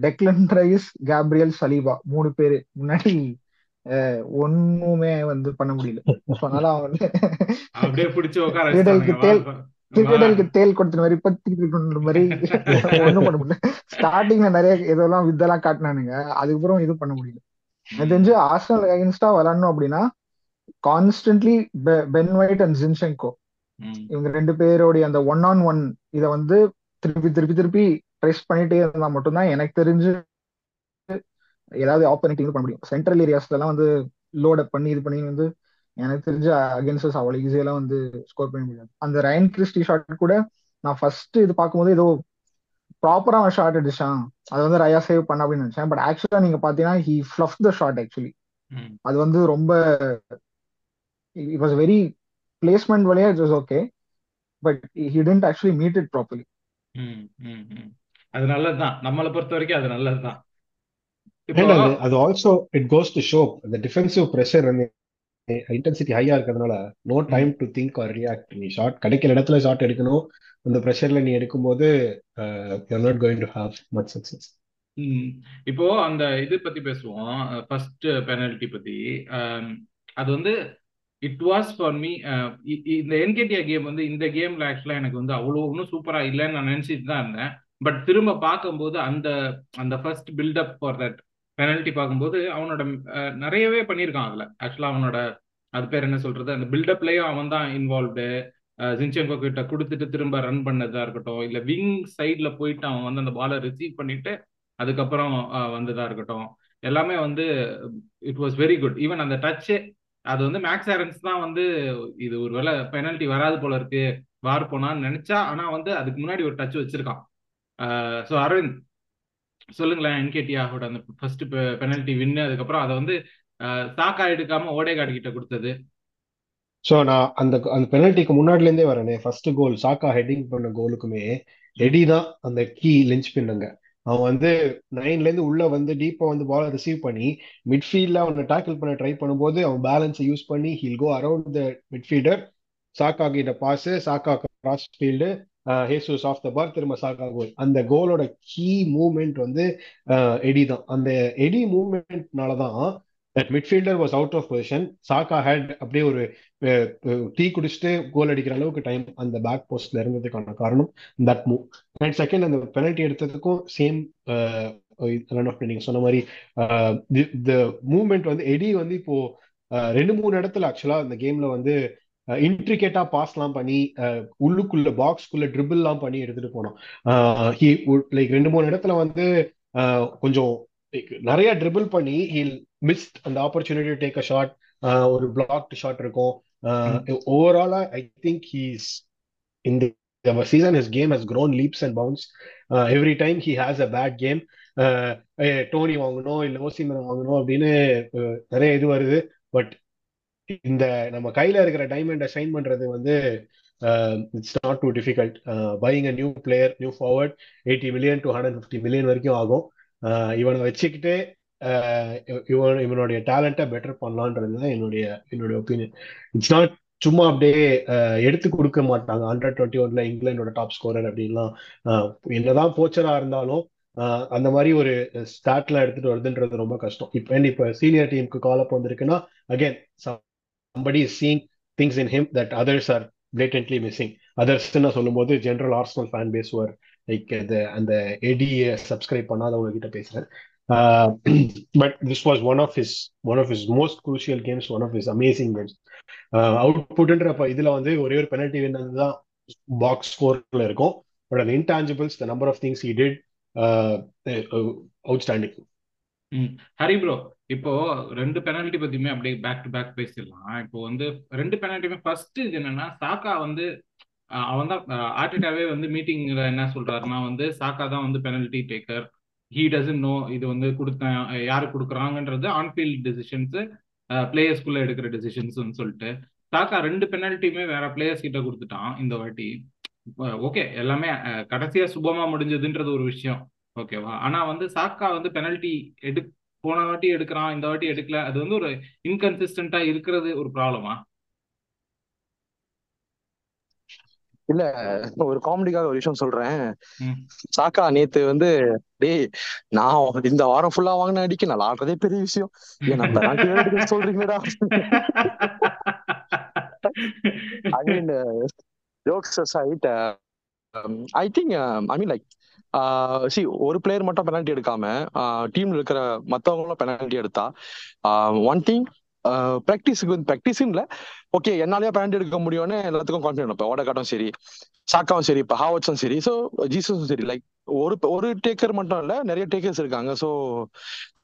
Declan Rice Gabriel Saliba மூணு பேரு முன்னாடி ஒண்ணுமே வந்து பண்ண முடியல. அதனால அவங்க வந்து தேல் திருடலுக்கு தேல் கொடுத்த மாதிரி பத்திக்கிட்டு மாதிரி ஒண்ணும் பண்ண முடியல. ஸ்டார்டிங்ல நிறைய இதெல்லாம் வித்தெல்லாம் காட்டினானுங்க. அதுக்கப்புறம் இது பண்ண முடியல. எனக்கு தெரிஞ்சு ஆர்சனல் அகைன்ஸ்டா விளாடணும் அப்படின்னா constantly Ben White and Zinchenko இவங்க ரெண்டு பேருடைய அந்த ஒன் ஆன் ஒன் இதை வந்து திருப்பி திருப்பி திருப்பி ட்ரெஸ் பண்ணிட்டே இருந்தா மட்டும்தான் எனக்கு தெரிஞ்சு ஏதாவது ஆப்பர்ச்சுனிட்டி பண்ண முடியும். சென்ட்ரல் ஏரியாஸ்ல எல்லாம் வந்து லோட் அப் பண்ணி இது பண்ணி வந்து எனக்கு தெரிஞ்ச அகேன்ஸ்டஸ் அவ்வளவு ஈஸியெல்லாம் வந்து ஸ்கோர் பண்ண முடியாது. அந்த ரயன் கிறிஸ்டி ஷாட் கூட நான் ஃபர்ஸ்ட் இது பார்க்கும்போது ஏதோ ப்ராப்பரா அவன் ஷாட் அடிச்சான். அது வந்து ரயா சேவ் பண்ண அப்படின்னு நினைச்சேன். பட் ஆக்சுவலா நீங்க பாத்தீங்கன்னா he fluff the shot actually அது வந்து ரொம்ப இட் வாஸ் வெரி பிளேஸ்மெண்ட் வழியா it was okay but he didn't actually meet it properly அது நல்லதுதான். நம்மளை பொறுத்த வரைக்கும் அது நல்லதுதான். அது also it goes to show அந்த டிஃபென்சிவ் ப்ரெஷர் இன்டென்சிட்டி ஹையா இருக்கிறதுனால no time to think or react நீ ஷாட் கிடைக்கிற இடத்துல ஷாட் எடுக்கணும். அந்த ப்ரெஷர்ல நீ எடுக்கும்போது you're not going to have much success. இப்போ அந்த இது பத்தி பேசுவோம். ஃபர்ஸ்ட் பெனல்டி பத்தி. அது வந்து இட் வாஸ் ஃபார் மீ இந்த என்கேடியா கேம் வந்து இந்த கேம்ல ஆக்சுவலா எனக்கு வந்து அவ்வளோ ஒன்றும் சூப்பரா இல்லைன்னு நான் நினைச்சிட்டு தான் இருந்தேன். பட் திரும்ப பார்க்கும்போது அந்த அந்த first buildup for that penalty பார்க்கும்போது அவனோட நிறையவே பண்ணியிருக்கான் அதுல. ஆக்சுவலா அவனோட அது பேர் என்ன சொல்றது? அந்த பில்டப்லயும் அவன் தான் இன்வால்வ்டு ஜின்செங்கோ கிட்ட கொடுத்துட்டு திரும்ப ரன் பண்ணதா இருக்கட்டும் இல்ல விங் சைட்ல போயிட்டு அவன் வந்து அந்த பாலை ரிசீவ் பண்ணிட்டு அதுக்கப்புறம் வந்ததா இருக்கட்டும். எல்லாமே வந்து it was very good even அந்த டச்சு அது வந்து மேக்ஸ் ஆரன்ஸ் தான் வந்து இது ஒரு வேலை பெனல்ட்டி வராது போல இருக்கு வார் போனான்னு நினைச்சா ஆனா வந்து அதுக்கு முன்னாடி ஒரு டச் வச்சிருக்கான். ஸோ அரவிந்த் சொல்லுங்களேன் என்கேடியாவோட அந்த ஃபர்ஸ்ட் பெனல்டி வின்னு அதுக்கப்புறம் அதை வந்து சாக்கா எடுக்காம ஓடேகார்டு கிட்ட கொடுத்தது. ஸோ நான் அந்த அந்த பெனல்ட்டிக்கு முன்னாடில இருந்தே வரேனே ஃபர்ஸ்ட் கோல் சாக்கா ஹெட்டிங் பண்ண கோலுக்குமே எடி தான் அந்த கீ லெஞ்ச் பின்னுங்க அவன் வந்து நைன்ல இருந்து உள்ள வந்து டீப்பா வந்து பாலை ரிசீவ் பண்ணி மிட்ஃபீல்ட்ல அவனை டேக்கிள் பண்ண ட்ரை பண்ணும்போது அவன் பேலன்ஸை யூஸ் பண்ணி he'll go around the midfielder Saka கிட்ட pass Saka cross field Jesus off the bar திரும்ப சாக்கா கோல் அந்த கோலோட கீ மூமெண்ட் வந்து எடி தான். அந்த எடி மூவ்மெண்ட்னால தான் that midfielder was out of position Saka had அப்படியே ஒரு டீ குடிச்சிட்டு கோல் அடிக்கிற அளவுக்கு டைம் அந்த பேக் போஸ்ட்ல இருந்ததுக்கான காரணம் தட் மூவ் அண்ட் செகண்ட் அந்த பெனல்ட்டி எடுத்ததுக்கும் சேம் ரன் ஆஃப் நீங்க சொன்ன மாதிரி த மூவ்மெண்ட் வந்து எடி வந்து இப்போ ரெண்டு மூணு இடத்துல ஆக்சுவலா அந்த கேம்ல வந்து இன்ட்ரிகேட்டா பாஸ்லாம் பண்ணி உள்ளுக்குள்ள பாக்ஸ்க்குள்ள ட்ரிபிள்லாம் பண்ணி எடுத்துட்டு போனோம். லைக் ரெண்டு மூணு இடத்துல வந்து கொஞ்சம் நிறைய ட்ரிபிள் பண்ணி ஹீல் மிஸ்ட் அந்த ஆப்பர்ச்சுனிட்டி டேக் அ ஷாட் ஒரு பிளாக்ட் ஷாட் இருக்கும். ஓவராலா I think he's in the the season his game has grown leaps and bounds. uh, every time he has a bad game uh, eh, Toney வாங்கணும் இல்ல ஓசிமன் வாங்கணும் அப்படின்னு நிறைய இது வருது. பட் இந்த நம்ம கையில இருக்கிற டைமண்டை ஷைன் பண்றது வந்து it's not too difficult buying a new player new forward eighty million to hundred fifty million வரைக்கும் ஆகும். இவனை வச்சுக்கிட்டு இவன் இவனுடைய டேலண்ட்டை பெட்டர் பண்ணலான்றது தான் என்னுடைய என்னுடைய ஒப்பீனியன் இட்ஸ் நாட் சும்மா அப்படியே எடுத்து கொடுக்க மாட்டாங்க. ஹண்ட்ரட் டுவெண்ட்டி ஒன்ல இங்கிலாண்டோட டாப் ஸ்கோரர் அப்படின்லாம் என்னதான் போச்சரா இருந்தாலும் அந்த மாதிரி ஒரு ஸ்டாட்லாம் எடுத்துட்டு வருதுன்றது ரொம்ப கஷ்டம். இப்போ இப்போ சீனியர் டீமுக்கு கால் அப் வந்திருக்குன்னா again somebody is seeing things in him that others are blatantly missing. Others சொல்லும் போது general Arsenal fan base were like அந்த எடியை சப்ஸ்கிரைப் பண்ணாதவங்க கிட்ட பேசுறேன். But this was one of his one of his most crucial games one of his amazing games அவுட்புட்ன்ற இதுல வந்து ஒரே ஒரு பெனல்டி வின்னது தான் பாக்ஸ் ஸ்கோர்ல இருக்கும். பட் அந்த intangibles the number of things he did outstanding ம். ஹரி ப்ரோ இப்போ ரெண்டு பெனால்ட்டி பத்தியுமே அப்படியே பேக் டு பேக் பேசிடலாம். இப்போ வந்து ரெண்டு பெனால்ட்டியுமே ஃபர்ஸ்ட் இது என்னன்னா சாக்கா வந்து அஹ், அவன் தான் ஆர்டிட்டாவே வந்து மீட்டிங்ல என்ன சொல்றாருன்னா வந்து சாக்கா தான் வந்து penalty taker he doesn't know இது வந்து கொடுத்தேன் யாரு கொடுக்குறாங்கன்றது ஆன்ஃபீல்ட் டெசிஷன்ஸ் பிளேயர்ஸ்குள்ள எடுக்கிற டெசிஷன்ஸ்னு சொல்லிட்டு. சாக்கா ரெண்டு பெனால்ட்டியுமே வேற பிளேயர்ஸ் கிட்ட கொடுத்துட்டான் இந்த வாட்டி. ஓகே எல்லாமே கடைசியா சுபமா முடிஞ்சதுன்றது ஒரு விஷயம். ஓகேவா? ஆனா வந்து சாக்கா வந்து பெனல்ட்டி எடு போன வாட்டி எடுக்கிறான் இந்த வாட்டி எடுக்கல. அது வந்து ஒரு இன்கன்சிஸ்டன்டா இருக்கிறது ஒரு ப்ராப்ளமா இல்ல ஒரு காமெடிக்காக ஒரு விஷயம் சொல்றேன். சாக்கா நேத்து வந்து டேய் நான் இந்த வாரம் ஃபுல்லா வாங்கின அடிக்க நான் ஆடுறதே பெரிய விஷயம். ஏன் penalty சொல்றீங்கடா I mean jokes I think I mean like see ஒரு பிளேயர் மட்டும் பெனால்டி எடுக்காம டீம்ல இருக்கிற மத்தவங்களும் பெனால்டி எடுத்தா ஒன் திங் ப்ராக்டிஸுக்கு வந்து ப்ராக்டிஸும் இல்லை. ஓகே என்னாலயே பெனால்டி எடுக்க முடியும்னு எல்லாத்துக்கும் கான்ஃபிடன்ட் இப்போ ஓடகாட்டும் சரி சாக்காவும் சரி இப்போ ஹாவட்ஸும் சரி ஸோ ஜீசஸும் சரி லைக் ஒரு ஒரு டேக்கர் மட்டும் இல்ல நிறைய டேக்கர்ஸ் இருக்காங்க. ஸோ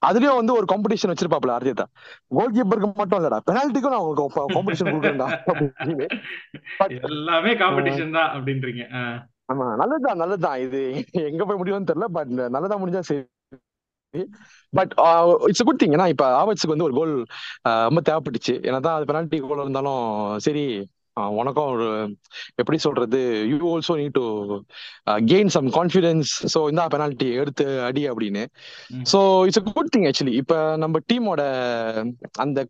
அதுலயும் வந்து ஒரு காம்படிஷன் வச்சிருப்பாப்ல அர்ஜிதா கோல் கீப்பருக்கு மட்டும் இல்லடா பெனால்ட்டிக்கும் நான் உங்களுக்கு காம்படிஷன் கொடுக்குறேன்டா எல்லாமே காம்படிஷன் தான் அப்படின்றீங்க. ஆமா நல்லதுதான் நல்லதுதான். இது எங்க போய் முடியும்னு தெரியல பட் நல்லதா முடிஞ்சா சரி. பட் இட்ஸ் குட் திங் ஏன்னா இப்ப ஆவட்ஸுக்கு வந்து ஒரு கோல் uh, ரொம்ப தேவைப்பட்டுச்சு. என்னதான் அது பெனால்டி கோல் இருந்தாலும் சரி உனக்கும் ஒரு எப்படி சொல்றது? You also need to gain some confidence so இந்த பெனால்டி எடுத்து அடி அப்படின்னு. So it's good thing actually இப்ப நம்ம டீமோட அந்த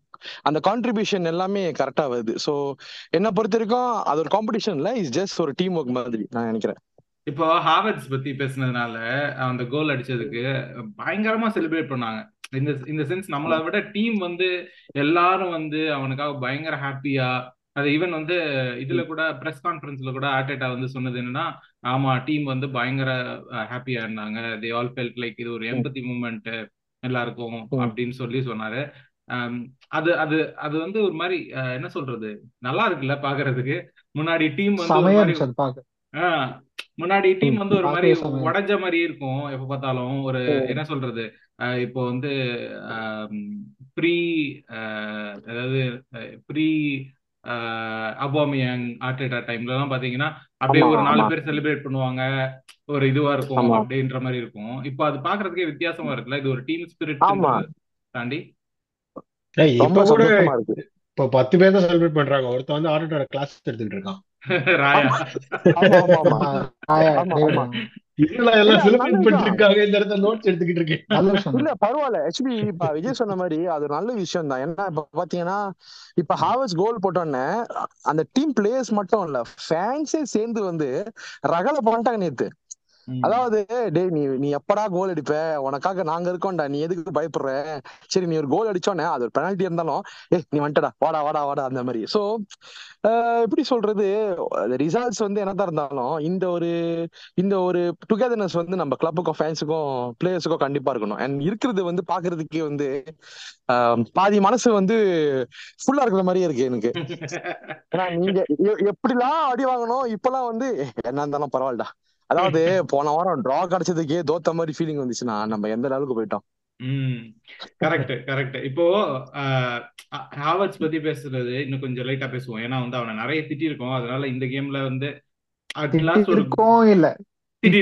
அந்த கான்ட்ரிபியூஷன் எல்லாமே கரெக்டா வருது. ஸோ என்ன பொறுத்த வரைக்கும் அது ஒரு காம்படிஷன் இல்ல. இஸ் ஜஸ்ட் ஒரு டீம் ஒர்க் மாதிரி நான் நினைக்கிறேன். இப்போ ஹாவர்ட்ஸ் பத்தி பேசுனதுனால அந்த கோல் அடிச்சதுக்கு பயங்கரமா செலிப்ரேட் பண்ணாங்க. இந்த இந்த சென்ஸ் நம்மளை விட டீம் வந்து எல்லாரும் வந்து அவனுக்காக பயங்கர ஹாப்பியா அது ஈவன் வந்து இதுல கூட பிரஸ் கான்ஃபரன்ஸ்ல கூட ஆர்டேட்டா வந்து சொன்னது என்னன்னா ஆமா டீம் வந்து பயங்கர ஹாப்பியா இருந்தாங்க. தே ஆல் ஃபெல்ட் லைக் இது ஒரு எம்பத்தி மூமெண்ட் எல்லாருக்கும். அப்படின்னு சொல்லி சொன்னாரு. அது அது அது வந்து ஒரு மாதிரி என்ன சொல்றது? நல்லா இருக்குல்ல பாக்குறதுக்கு. முன்னாடி டீம் வந்து முன்னாடி டீம் வந்து ஒரு மாதிரி உடைஞ்ச மாதிரி இருக்கும் எப்ப பார்த்தாலும். ஒரு. என்ன சொல்றது? இப்போ வந்து ப்ரீ அதாவது ப்ரீ அபோமியங் ஆர்டேட்டா டைம்ல எல்லாம் பாத்தீங்கன்னா அப்படியே ஒரு நாலு பேர் செலிப்ரேட் பண்ணுவாங்க. ஒரு இதுவா இருக்கும் அப்படின்ற மாதிரி இருக்கும். இப்போ அது பாக்குறதுக்கே வித்தியாசமா இருக்குல்ல? இது ஒரு டீம் ஆமா. ஸ்பிரிட்ன்றது தாண்டி இப்ப கூட இப்ப பத்து பேர் தான் செலிப்ரேட் பண்றாங்க. ஒருத்தன் வந்து ஆர்டரோட கிளாஸ் எடுத்துட்டு இருக்கான். ராயா. இல்ல பரவாயில்ல. ஆக்சுவலி இப்ப விஜய் சொன்ன மாதிரி அது ஒரு நல்ல விஷயம் தான். ஏன்னா இப்ப பாத்தீங்கன்னா இப்ப ஹாவர்ஸ் கோல் போட்டோன்னே அந்த டீம் பிளேயர்ஸ் மட்டும் இல்ல ஃபேன்ஸே சேர்ந்து வந்து ரகல பண்ணிட்டாங்க நேத்து. அதாவது டேய் நீ நீ எப்படா கோல் அடிப்ப? உனக்காக நாங்க இருக்கோம்டா. நீ எதுக்கு பயப்படுற? சரி நீ ஒரு கோல் அடிச்சோன்னே அது ஒரு பெனால்ட்டி இருந்தாலும் ஏய் நீ வந்துட்டடா. வாடா வாடா வாடா. அந்த மாதிரி. சோ எப்படி சொல்றது? ரிசல்ட்ஸ் வந்து என்னதான் இருந்தாலும் இந்த ஒரு இந்த ஒரு டுகெதர்னஸ் வந்து நம்ம கிளப்புக்கும் ஃபேன்ஸுக்கும் பிளேயர்ஸுக்கும் கண்டிப்பா இருக்கணும். அண்ட் இருக்கிறது வந்து பாக்குறதுக்கே வந்து பாதி மனசு வந்து ஃபுல்லா இருக்கிற மாதிரியே இருக்கு எனக்கு. ஏன்னா நீங்க எப்படிலாம் அடி வாங்கணும் இப்பெல்லாம் வந்து "ஏய், என்ன இருந்தாலும் பரவாயில்லடா. அதாவது போன வாரம் டிரா கிடைச்சதுக்கே தோத்த மாதிரி ஃபீலிங் வந்துச்சுன்னா நம்ம எந்த லெவலுக்கு போயிட்டோம்? ம். கரெக்ட் கரெக்ட் இப்போ ஹாவர்ட்ஸ் பத்தி பேசுறது இன்னும் கொஞ்சம் லைட்டா பேசுவோம். ஏன்னா வந்து அவனை நிறைய திட்டி இருக்கோம் அதனால இந்த கேம்ல வந்து இருக்கோம் இல்ல. சரி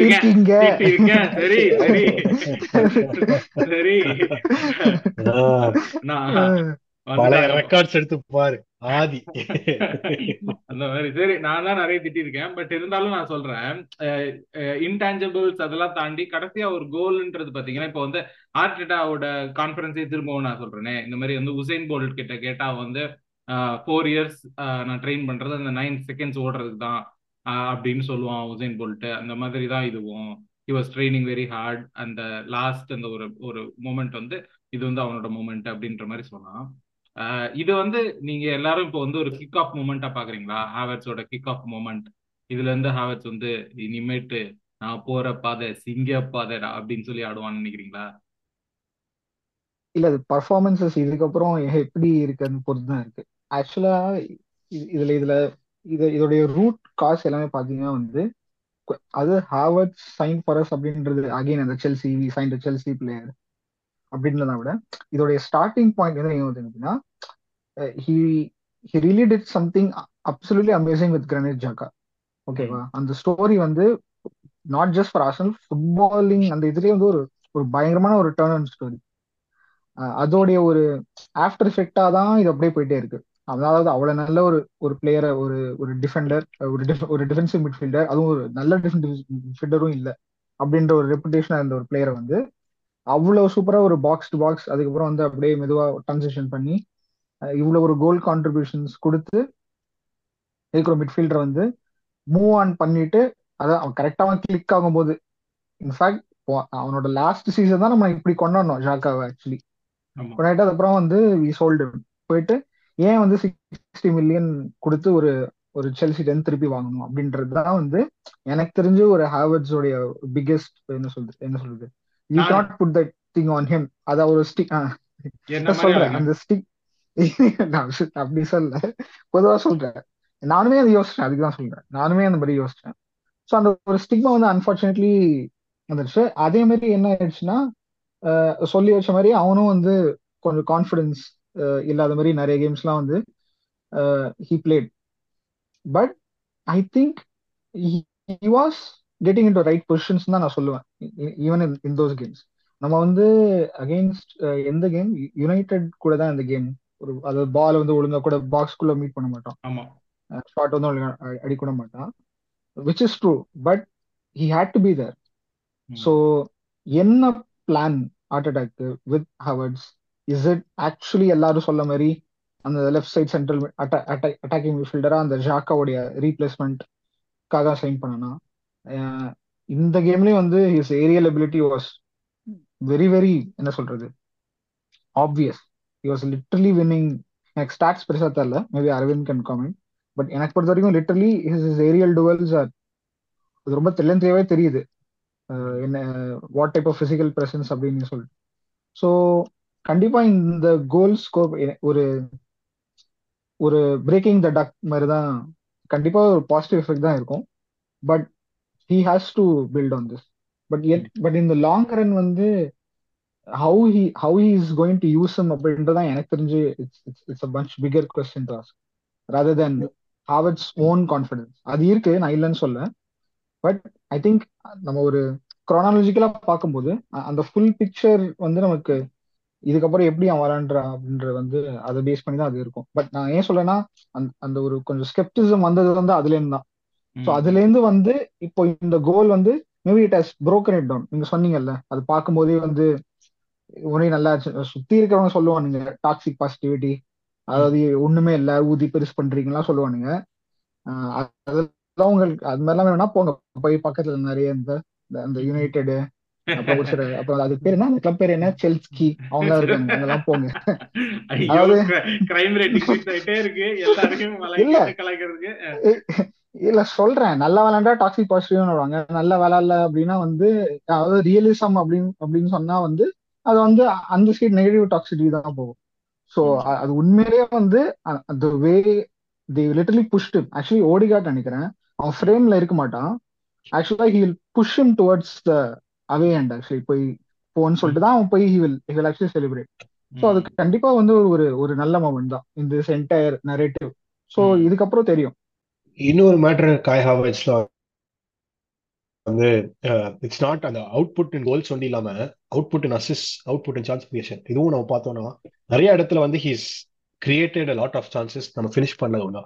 சரி. சரி. நான் பழைய ரெக்கார்ட்ஸ் எடுத்து பாரு ஆதி. அந்த மாதிரி. சரி நான் தான் நிறைய திட்டிருக்கேன். பட் இருந்தாலும் நான் சொல்றேன் இன்டான்ஜிபிள்ஸ் அதெல்லாம் தாண்டி கடைசியா ஒரு கோல்ன்றது பாத்தீங்கன்னா இப்போ வந்து ஆர்டெட்டாவோட கான்ஃபரன்ஸே திரும்பவும் நான் சொல்றேனே. இந்த மாதிரி வந்து உசைன் போல்ட் கிட்ட கேட்டா வந்து ஃபோர் இயர்ஸ் நான் ட்ரெயின் பண்றது அந்த நைன் செகண்ட்ஸ் ஓடுறதுக்கு தான் அப்படின்னு சொல்லுவான் உசைன் போல்ட் அந்த மாதிரி தான் இதுவும். He was training very hard அந்த லாஸ்ட் அந்த ஒரு ஒரு மூமெண்ட் வந்து இது வந்து அவனோட மூமெண்ட் அப்படின்ற மாதிரி சொன்னான். இது வந்து நீங்க எல்லாரும் இப்போ வந்து ஒரு கிக் ஆஃப் மூமெண்டா பாக்குறீங்களா? ஹாவர்ட்ஸோட கிக் ஆஃப் மூமெண்ட் இதுல இருந்து ஹாவர்ட்ஸ் வந்து இனிமேட்டு நான் போற பாதை சிங்க பாதை அப்படின்னு சொல்லி ஆடுவான்னு நினைக்கிறீங்களா? இல்ல அது பர்ஃபார்மன்சஸ் இதுக்கப்புறம் எப்படி இருக்குன்னு பொறுத்து தான் இருக்கு ஆக்சுவலா இதுல இதுல இது இதோடைய ரூட் காஸ் எல்லாமே பாத்தீங்கன்னா வந்து அது ஹாவர்ட் சைன் ஃபாரஸ் அப்படின்றது அகைன் அந்த செல்சி சைன் செல்சி பிளேயர் அப்படின்றத விட இதோடைய ஸ்டார்டிங் பாயிண்ட் வந்து எங்க வந்து அப்படின்னா he he really did something absolutely amazing with Granit Xhaka ஓகேவா அந்த ஸ்டோரி வந்து not just for Arsenal footballing அந்த இதுலயே வந்து ஒரு ஒரு பயங்கரமான ஒரு டேர்ன் அண்ட் ஸ்டோரி அதோடைய ஒரு ஆஃப்டர் எஃபெக்டா தான் இது அப்படியே போயிட்டே இருக்கு. அதாவது அவ்வளவு நல்ல ஒரு ஒரு பிளேயரை ஒரு ஒரு டிஃபெண்டர் ஒரு ஒரு டிஃபென்சிவ் மிட்ஃபீல்டர் அதுவும் ஒரு நல்ல மிட்ஃபீல்டரும் இல்ல அப்படின்ற ஒரு ரெப்புடேஷன் இருந்த ஒரு பிளேயரை வந்து அவ்வளவு சூப்பரா ஒரு பாக்ஸ் டு பாக்ஸ் அதுக்கப்புறம் வந்து அப்படியே மெதுவா டிரான்சிஷன் பண்ணி அஹ் இவ்வளவு ஒரு கோல் கான்ட்ரிபியூஷன்ஸ் கொடுத்து இருக்கிற மிட்ஃபீல்டர் வந்து மூவ் ஆன் பண்ணிட்டு அதான் அவன் கரெக்டா அவன் கிளிக் ஆகும்போது. இன்ஃபேக்ட் அவனோட லாஸ்ட் சீசன் தான் நம்ம இப்படி கொண்டாடணும் ஜாக்காவை ஆக்சுவலி ஆமா. கொண்டாட்டு அதுக்கப்புறம் வந்து வி சோல்டு போயிட்டு ஏன் வந்து சிக்ஸ்டி மில்லியன் கொடுத்து ஒரு ஒரு செல்சி டென் திருப்பி வாங்கணும் அப்படின்றது தான் வந்து எனக்கு தெரிஞ்சு ஒரு ஹாவர்ட்ஸ் உடைய பிக்கெஸ்ட் என்ன சொல்றது என்ன சொல்றது? You not put that thing on him அத ஒரு ஸ்டிக் சொல்றேன் அந்த ஸ்டிக் அப்படி சொல்ல பொதுவா சொல்றேன். நானுமே அதை யோசிச்சேன் அதுக்கு தான் சொல்றேன். நானுமே அந்த மாதிரி யோசிச்சேன். ஸோ அந்த ஒரு ஸ்டிக்மா வந்து அன்பார்ச்சுனேட்லி வந்துடுச்சு அதே மாதிரி என்ன ஆயிடுச்சுன்னா சொல்லி வச்ச மாதிரி அவனும் வந்து கொஞ்சம் கான்ஃபிடன்ஸ் இல்லாத மாதிரி நிறைய கேம்ஸ்லாம் வந்து he played but I think he was getting into right positions தான் நான் சொல்லுவேன். ஈவன் இன் தோஸ் கேம்ஸ் நம்ம வந்து அகெயின்ஸ்ட் எந்த கேம் யுனைடெட் கூட தான் இந்த கேம் ஒரு அதாவது பால் வந்து ஒழுங்கா கூட பாக்ஸ்குள்ள மீட் பண்ண மாட்டோம் ஷாட் வந்து ஒழுங்கா அ- அடிக்கூட மாட்டான். Which is true but he had to be there so. என்ன plan hard attack with Havertz is it actually எல்லாரும் சொல்ல மாதிரி அந்த லெஃப்ட் சைட் சென்ட்ரல் அட்டாக்கிங் மிட்ஃபீல்டரா அந்த ஜாக்காவுடைய ரீப்ளேஸ்மெண்ட்காக சைன் பண்ணனா? இந்த கேம்லயும் வந்து his aerial ability was very very என்ன சொல்றது? Obvious he was literally winning எனக்கு ஸ்டாட்ஸ் பெருசா தெரியல. Maybe Aravind can comment but எனக்கு பொறுத்த வரைக்கும் literally his aerial duels are அது ரொம்ப தெரியவே தெரியுது. என்ன what type of physical presence அப்படின்னு சொல்லிட்டு. ஸோ கண்டிப்பா இந்த கோல் ஸ்கோப் ஒரு ஒரு பிரேக்கிங் த டக் மாதிரி தான் கண்டிப்பா ஒரு பாசிட்டிவ் எஃபெக்ட் தான் இருக்கும். But he has to build on this but but இந்த லாங் ரன் வந்து how he how he is going to use him அப்படின்றதான் எனக்கு தெரிஞ்சு it's it's it's a punch bigger question to ask rather than Havertz own confidence அது இருக்கு நான் இல்லைன்னு சொல்ல பட் ஐ திங்க் நம்ம ஒரு குரோனாலஜிக்கலா பார்க்கும்போது அந்த ஃபுல் பிக்சர் வந்து நமக்கு இதுக்கப்புறம் எப்படி அவன் விளாண்டுறான் அப்படின்றது வந்து அதை பேஸ் பண்ணி தான் அது இருக்கும். பட் நான் ஏன் சொல்றேன்னா அந்த அந்த ஒரு கொஞ்சம் ஸ்கெப்டிசம் வந்தது வந்து அதுல இருந்து தான். ம். அதுல இருந்து வந்து இப்போ இந்த கோல் வந்து maybe it has broken it down நீங்க சொன்னீங்கல்ல அது பார்க்கும்போதே வந்து ஒரே நல்லா. சுத்தி இருக்கிறவங்க சொல்லுவானுங்க டாக்ஸிக் பாசிட்டிவிட்டி அதாவது ஒண்ணுமே இல்ல ஊதி பெருசு பண்றீங்களா சொல்லுவானுங்க. அதெல்லாம் உங்களுக்கு அது மாதிரிலாம் வேணும்னா போங்க. போய் பக்கத்துல நிறைய இந்த இந்த யுனைடெட் அப்புறம் அது பேர் என்ன? அந்த கிளப் பேர் என்ன? செல்ஸ்கி அவங்க இருக்காங்க. அங்கெல்லாம் போங்க. அதாவது இல்ல சொல்றேன். நல்லா விளையாண்டா டாக்ஸிக் பாசிட்டிவ்னு வருவாங்க நல்லா விளையாடல அப்படின்னா வந்து அதாவது ரியலிசம் அப்படின்னு அப்படின்னு சொன்னா வந்து அது வந்து அந்த சைடு நெகட்டிவ் டாக்ஸிட்டி தான் போகும். ஸோ. அது உண்மையிலேயே வந்து அந்த வே தி லிட்டலி புஷ்டு ஆக்சுவலி ஓடிகாட் நினைக்கிறேன். அவன் ஃப்ரேம்ல இருக்க மாட்டான். ஆக்சுவலா he will push him towards the away and actually போய் போன்னு சொல்லிட்டு தான் அவன் போய் he will he will actually celebrate so அது. கண்டிப்பா வந்து ஒரு ஒரு நல்ல மொமெண்ட் தான். இந்த என்டையர் நரேட்டிவ் ஸோ. இதுக்கப்புறம் தெரியும். இன்னொரு மேட்டர் காய் ஹாவர்ட்ஸ்ல வந்து இட்ஸ் நாட் அந்த அவுட்புட் இன் கோல்ஸ் ஒன்றும் இல்லாம அவுட்புட் இன் அசிஸ் அவுட்புட் இன் சான்ஸ் கிரியேஷன் இதுவும் நம்ம பார்த்தோம்னா நிறைய இடத்துல வந்து he's created a lot of chances நம்ம ஃபினிஷ் பண்ணது உண்டா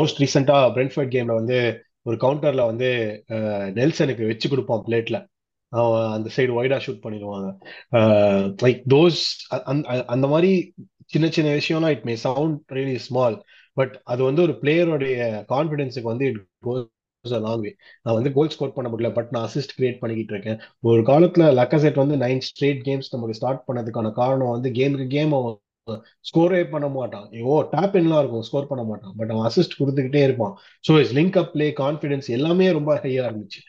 மோஸ்ட் ரீசெண்டா பிரென்ஃபர்ட் கேம்ல வந்து ஒரு கவுண்டர்ல வந்து நெல்சனுக்கு வச்சு கொடுப்பான் பிளேட்ல அவன் அந்த சைடு ஒய்டா ஷூட் பண்ணிடுவாங்க. லைக் தோஸ் அந்த மாதிரி சின்ன சின்ன விஷயம்லாம் it may sound really small but அது வந்து ஒரு பிளேயருடைய கான்ஃபிடென்ஸுக்கு வந்து இட் கோஸ் லாங் வே நான் வந்து கோல் ஸ்கோர் பண்ண முடியல பட் நான் அசிஸ்ட் கிரியேட் பண்ணிக்கிட்டு இருக்கேன். ஒரு காலத்துல லக்கசெட் வந்து நைன் ஸ்ட்ரேட் கேம்ஸ் நமக்கு ஸ்டார்ட் பண்ணதுக்கான காரணம் வந்து கேமுக்கு கேம் அவன் ஸ்கோரே பண்ண மாட்டான். ஓ டேப் எல்லாம் இருக்கும் ஸ்கோர் பண்ண மாட்டான். பட் அவன் அசிஸ்ட் கொடுத்துக்கிட்டே இருப்பான். So his link up play confidence எல்லாமே ரொம்ப ஹையா இருந்துச்சு.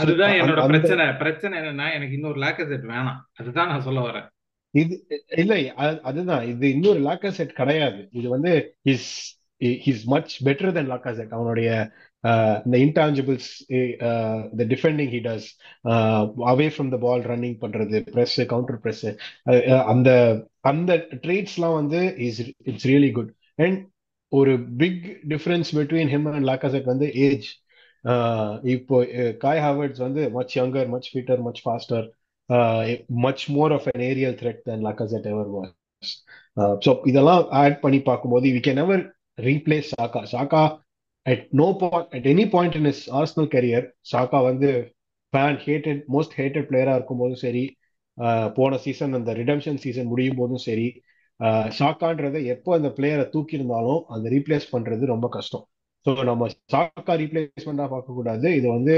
அதுதான் என்னோட பிரச்சனை. பிரச்சனை என்னன்னா எனக்கு இன்னொரு லேக்கசெட் வேணாம். அதுதான் நான் சொல்ல வரேன். இது இல்ல அது- அதுதான். இது இன்னொரு லாக்கசெட் கிடையாது. இது வந்து is is much better than Lacazette அவனுடைய uh, இந்த intangibles the defending headers away from the ball running பண்றது ப்ரெஸ் கவுண்டர் ப்ரெஸ் அந்த அந்த ட்ரேட்ஸ்லாம் வந்து is it's really good and ஒரு big difference between him and Lacazette வந்து ஏஜ் uh, இப்போ uh, காய் ஹாவர்ட்ஸ் வந்து much younger much fitter much faster much more of an aerial threat than Lacazette ever was. Uh, so இதெல்லாம் add பண்ணி பார்க்கும்போது we can ever replace Saka Saka at no point at any point in his Arsenal career Saka வந்து fan hated most hated பிளேயராக இருக்கும்போதும் சரி uh, போன season அந்த redemption season முடியும் போதும் சரி uh, சாக்கான்றதை எப்போ அந்த பிளேயரை தூக்கியிருந்தாலும் அந்த ரீப்ளேஸ் பண்றது ரொம்ப கஷ்டம். ஸோ நம்ம சாக்கா ரீப்ளேஸ்மெண்டா பார்க்கக்கூடாது. இது வந்து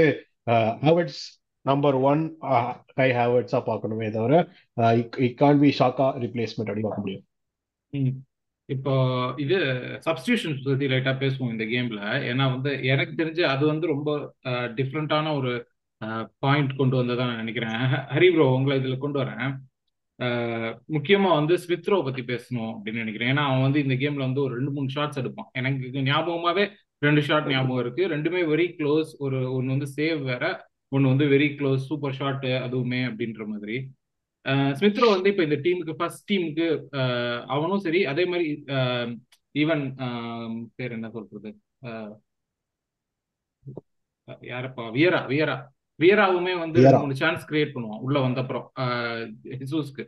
ஹாவர்ட்ஸ் நம்பர் ஒன் கை ஹேவர்ட்ஸா பார்க்கணுமே தவிர இட் கான் பி ஷாக்கா ரிப்ளேஸ்மெண்ட் அப்படி பார்க்க முடியும். ம். இப்போ இது சப்ஸ்டியூஷன் பத்தி லைட்டா பேசுவோம் இந்த கேம்ல ஏன்னா வந்து எனக்கு தெரிஞ்சு அது வந்து ரொம்ப uh, டிஃப்ரெண்டான ஒரு uh, பாயிண்ட் கொண்டு வந்ததா நான் நினைக்கிறேன். ஹரி ப்ரோ உங்களை இதுல கொண்டு வரேன். Uh, முக்கியமா வந்து ஸ்மித்ரோ பத்தி பேசணும் அப்படின்னு நினைக்கிறேன். ஏன்னா அவன் வந்து இந்த கேம்ல வந்து ஒரு ரெண்டு மூணு ஷாட்ஸ் எடுப்பான். எனக்கு ஞாபகமாவே ரெண்டு ஷாட் ஞாபகம் இருக்கு. ரெண்டுமே வெரி க்ளோஸ் ஒரு ஒன்னு வந்து சேவ் வேற ஒன்னு வந்து வெரி க்ளோஸ் சூப்பர் ஷாட் அதுவுமே அப்படின்ற மாதிரி. ஸ்மித்ரோ வந்து இப்போ இந்த டீமுக்கு ஃபர்ஸ்ட் டீமுக்கு அவனும் சரி அதே மாதிரி ஈவன் பேர் என்ன சொல்றது? யாரப்பா? வியரா வியரா. வியராவுமே வந்து மூணு சான்ஸ் கிரியேட் பண்ணுவான் உள்ள வந்த அப்புறம் ஹிசூஸ்க்கு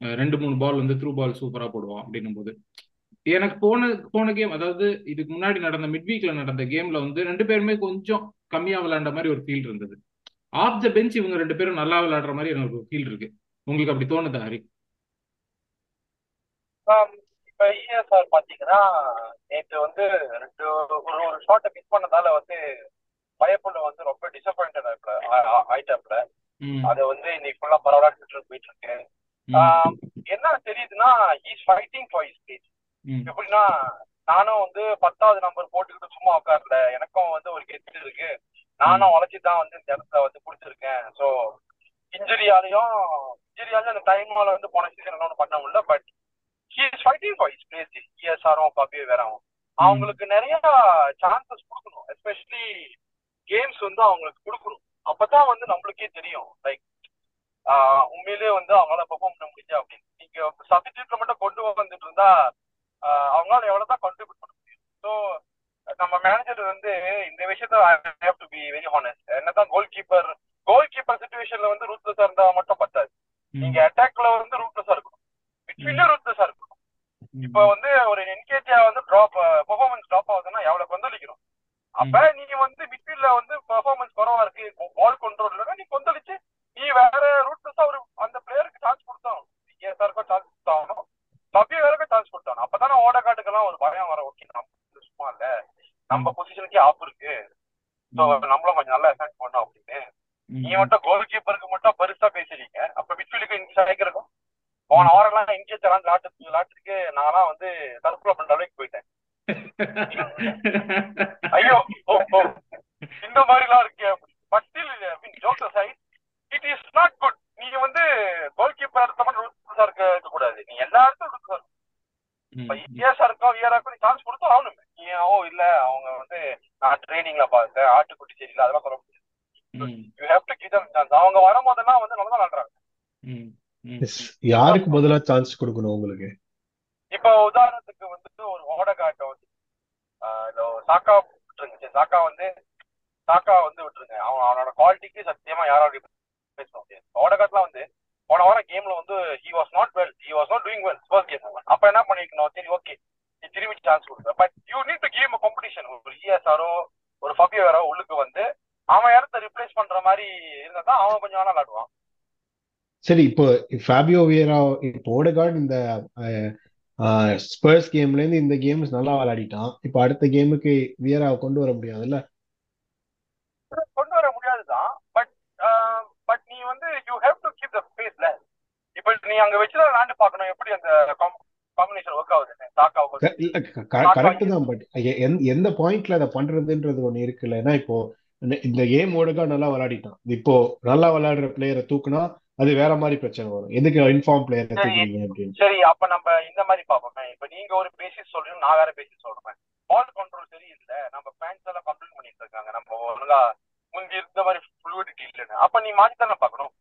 ரெண்டு மூணு பால் வந்து த்ரூ பால் சூப்பரா போடுவான் அப்படின்னும் போது எனக்கு போன போன கேம் அதாவது இதுக்கு முன்னாடி நடந்த மிட் வீக்ல நடந்த கேம்ல வந்து ரெண்டு பேருமே கொஞ்சம் கம்மியா விளையாண்ட மாதிரி ஒரு ஃபீல் இருந்தது. ஆஃப் த பெஞ்ச் இவங்க ரெண்டு பேரும் நல்லா விளையாடுற மாதிரி எனக்கு ஃபீல் இருக்கு. உங்களுக்கு அப்படி தோணுதா ஹரி? இப்ப இஎஸ்ஆர் பாத்தீங்கன்னா நேற்று வந்து ரெண்டு ஒரு ஒரு ஷாட்டை மிஸ் பண்ணதால வந்து பயப்புள்ள வந்து ரொம்ப டிசப்பாயிண்டட் ஆயிட்டாப்ல அது வந்து இன்னைக்கு ஃபுல்லா பரவாயில்ல ட்விட்டர் போயிட்டு இருக்கு என்ன தெரியுதுன்னா இஸ் ஃபைட்டிங் ஃபார் இஸ் ம். எப்படின்னா நானும் வந்து பத்தாவது நம்பர் போட்டுக்கிட்டு சும்மா உட்காரல எனக்கும் வந்து ஒரு கெத்து இருக்கு. நானும் உழைச்சி தான் வந்து இந்த இடத்துல வந்து பிடிச்சிருக்கேன். ஸோ இன்ஜுரியாலையும் இன்ஜுரியாலையும் அந்த டைமால வந்து போன சீசன் ஒன்றும் பண்ண முடியல but he is fighting for his place இஎஸ்ஆரும் பப்பியும் வேறாவும் அவங்களுக்கு நிறைய சான்சஸ் கொடுக்கணும் எஸ்பெஷலி கேம்ஸ் வந்து அவங்களுக்கு கொடுக்கணும். அப்பதான் வந்து நம்மளுக்கே தெரியும் லைக் உண்மையிலேயே வந்து அவங்களால பெர்ஃபார்ம் பண்ண முடியுது அப்படின்னு. நீங்க சப்ஸ்டியூட்ல மட்டும் கொண்டு வந்துட்டு இருந்தா அவங்களால எவ்வளவுதான் கான்ட்ரிபியூட் பண்ண முடியும் ஸோ நம்ம மேனேஜர் வந்து இந்த விஷயத்த I have to be very honest என்னதான் கோல் கீப்பர் கோல் கீப்பர் சுச்சுவேஷன்ல வந்து ரூத்லெஸ்ஸா இருந்தா மட்டும் பத்தாது. நீங்க அட்டாக்ல வந்து ரூத்லெஸ்ஸா இருக்கணும். மிட்ஃபீல்ட்ல ரூத்லெஸ்ஸா இருக்கணும். இப்போ வந்து ஒரு என்கேஜியா வந்து ட்ராப் பெர்ஃபார்மன்ஸ் ட்ராப் ஆகுதுன்னா எவ்வளவு கொந்தளிக்கணும் அப்ப நீ வந்து மிட்ஃபீல்ட்ல வந்து பெர்ஃபார்மன்ஸ் குறவா இருக்கு பால் கண்ட்ரோல் இல்லைன்னா நீ கொந்தளிச்சு நீ வேற ரூட்லெஸ்ஸா ஒரு அந்த பிளேயருக்கு சான்ஸ் கொடுத்தாகணும் ஏசாருக்கும் சான்ஸ் கொடுத்தாகணும் சபியருக்கும் சான்ஸ் கொடுத்தாகணும் அப்பதானே ஓடக்காட்டுக்கெல்லாம் ஒரு பயம் வர ஓகே நம்ம சும்மா இல்ல நம்ம பொசிஷனுக்கே ஆப் இருக்கு ஸோ நம்மளும் கொஞ்சம் நல்லா எஃபெக்ட் பண்ணோம் அப்படின்னு நீ மட்டும் கோல் கீப்பருக்கு மட்டும் பெருசா பேசுறீங்க அப்ப மிட்ஃபீல்டுக்கு இன்கேஸ் ஆகிருக்கும் போன வாரம்லாம் இன்கேஜ் எல்லாம் லாட்டு லாட்டுக்கு நான்லாம் வந்து தற்கொலை பண்ற அளவுக்கு போயிட்டேன் ஐயோ ஓ, ஓ. இந்த மாதிரிலாம் இருக்கே but still mean joke side it is not good நீங்க வந்து கோல் கீப்பர் இடத்த மட்டும் ரூல்ஸா இருக்க இருக்க கூடாது நீ எல்லா இடத்தும் ரூல்ஸா இருக்கும் இப்ப இஎஸ்ஆ இருக்கோ விஆரா இருக்கோ நீ சான்ஸ் கொடுத்து ஆகணுமே நீ ஓ இல்ல அவங்க வந்து நான் ட்ரைனிங்ல பார்த்தேன் ஆட்டுக்குட்டி சரியில்லை அதெல்லாம் சொல்ல முடியாது you have to give them chance அவங்க வரும்போதெல்லாம் வந்து நல்லா தான் விளாடுறாங்க Yes. யாருக்கு பதிலா சான்ஸ் கொடுக்கணும் உங்களுக்கு? இப்போ உதாரணத்துக்கு வந்து ஒரு ஓடகாட்டை வந்து சாக்கா விட்டுருங்க சாக்கா வந்து சாக்கா வந்து விட்டுருங்க. அவன் அவனோட குவாலிட்டிக்கு சத்தியமா யாராலையும் பேச முடியாது. ஓடகாட்லாம் வந்து போன வாரம் கேம்ல வந்து he was not well he was not doing well first game அப்ப என்ன பண்ணிருக்கணும்? சரி ஓகே நீ திரும்பி சான்ஸ் கொடுக்குற. But you need to a competition ஒரு இஎஸ்ஆரோ ஒரு ஃபபியோரோ உள்ளுக்கு வந்து அவன் இடத்த ரிப்ளேஸ் பண்ற மாதிரி இருந்தா தான் அவன் கொஞ்சம் நல்லா விளாடுவான் சரி இப்போ ஃபேபியோ வியரா இப்போ ஓடகார்டு இந்த ஸ்பர்ஸ் கேம்ல இருந்து இந்த கேம்ஸ் நல்லா விளையாடிட்டான். இப்போ அடுத்த கேமுக்கு வியராவை கொண்டு வர முடியாதுல்ல? கொண்டு வர முடியாதுதான். பட் பட் நீ வந்து you have to keep the ஸ்பேஸ்ல இப்ப நீ அங்க வச்சுதான் விளாண்டு பார்க்கணும். எப்படி அந்த காம்பினேஷன் ஒர்க் ஆகுதுன்னு சாக்காவுக்கு கரெக்ட் தான் பட் எந்த பாயிண்ட்ல அதை பண்றதுன்றது ஒண்ணு இருக்குல்ல. ஏன்னா இப்போ இந்த கேம் ஓடகா நல்லா விளையாடிட்டான். இப்போ நல்லா விளையாடுற பிளேயரை தூக்குனா அது வேற மாதிரி பிரச்சனை வரும். எதுக்கு இன்ஃபார்ம் பிளேயரை தூக்குறீங்க அப்படின்னு. சரி அப்ப நம்ம இந்த மாதிரி பாப்போமே இப்ப நீங்க ஒரு பேசிஸ் சொல்றீங்க நான் வேற பேசிஸ் சொல்றேன். பால் கண்ட்ரோல் சரியில்லை. நம்ம ஃபேன்ஸ் எல்லாம் கம்ப்ளைண்ட் பண்ணிட்டு இருக்காங்க. நம்ம ஒழுங்கா முந்தி இருந்த மாதிரி ஃப்ளூயிடிட்டி இல்லைன்னு. அப்ப நீ மாத்தி தானே பார்க்கணும்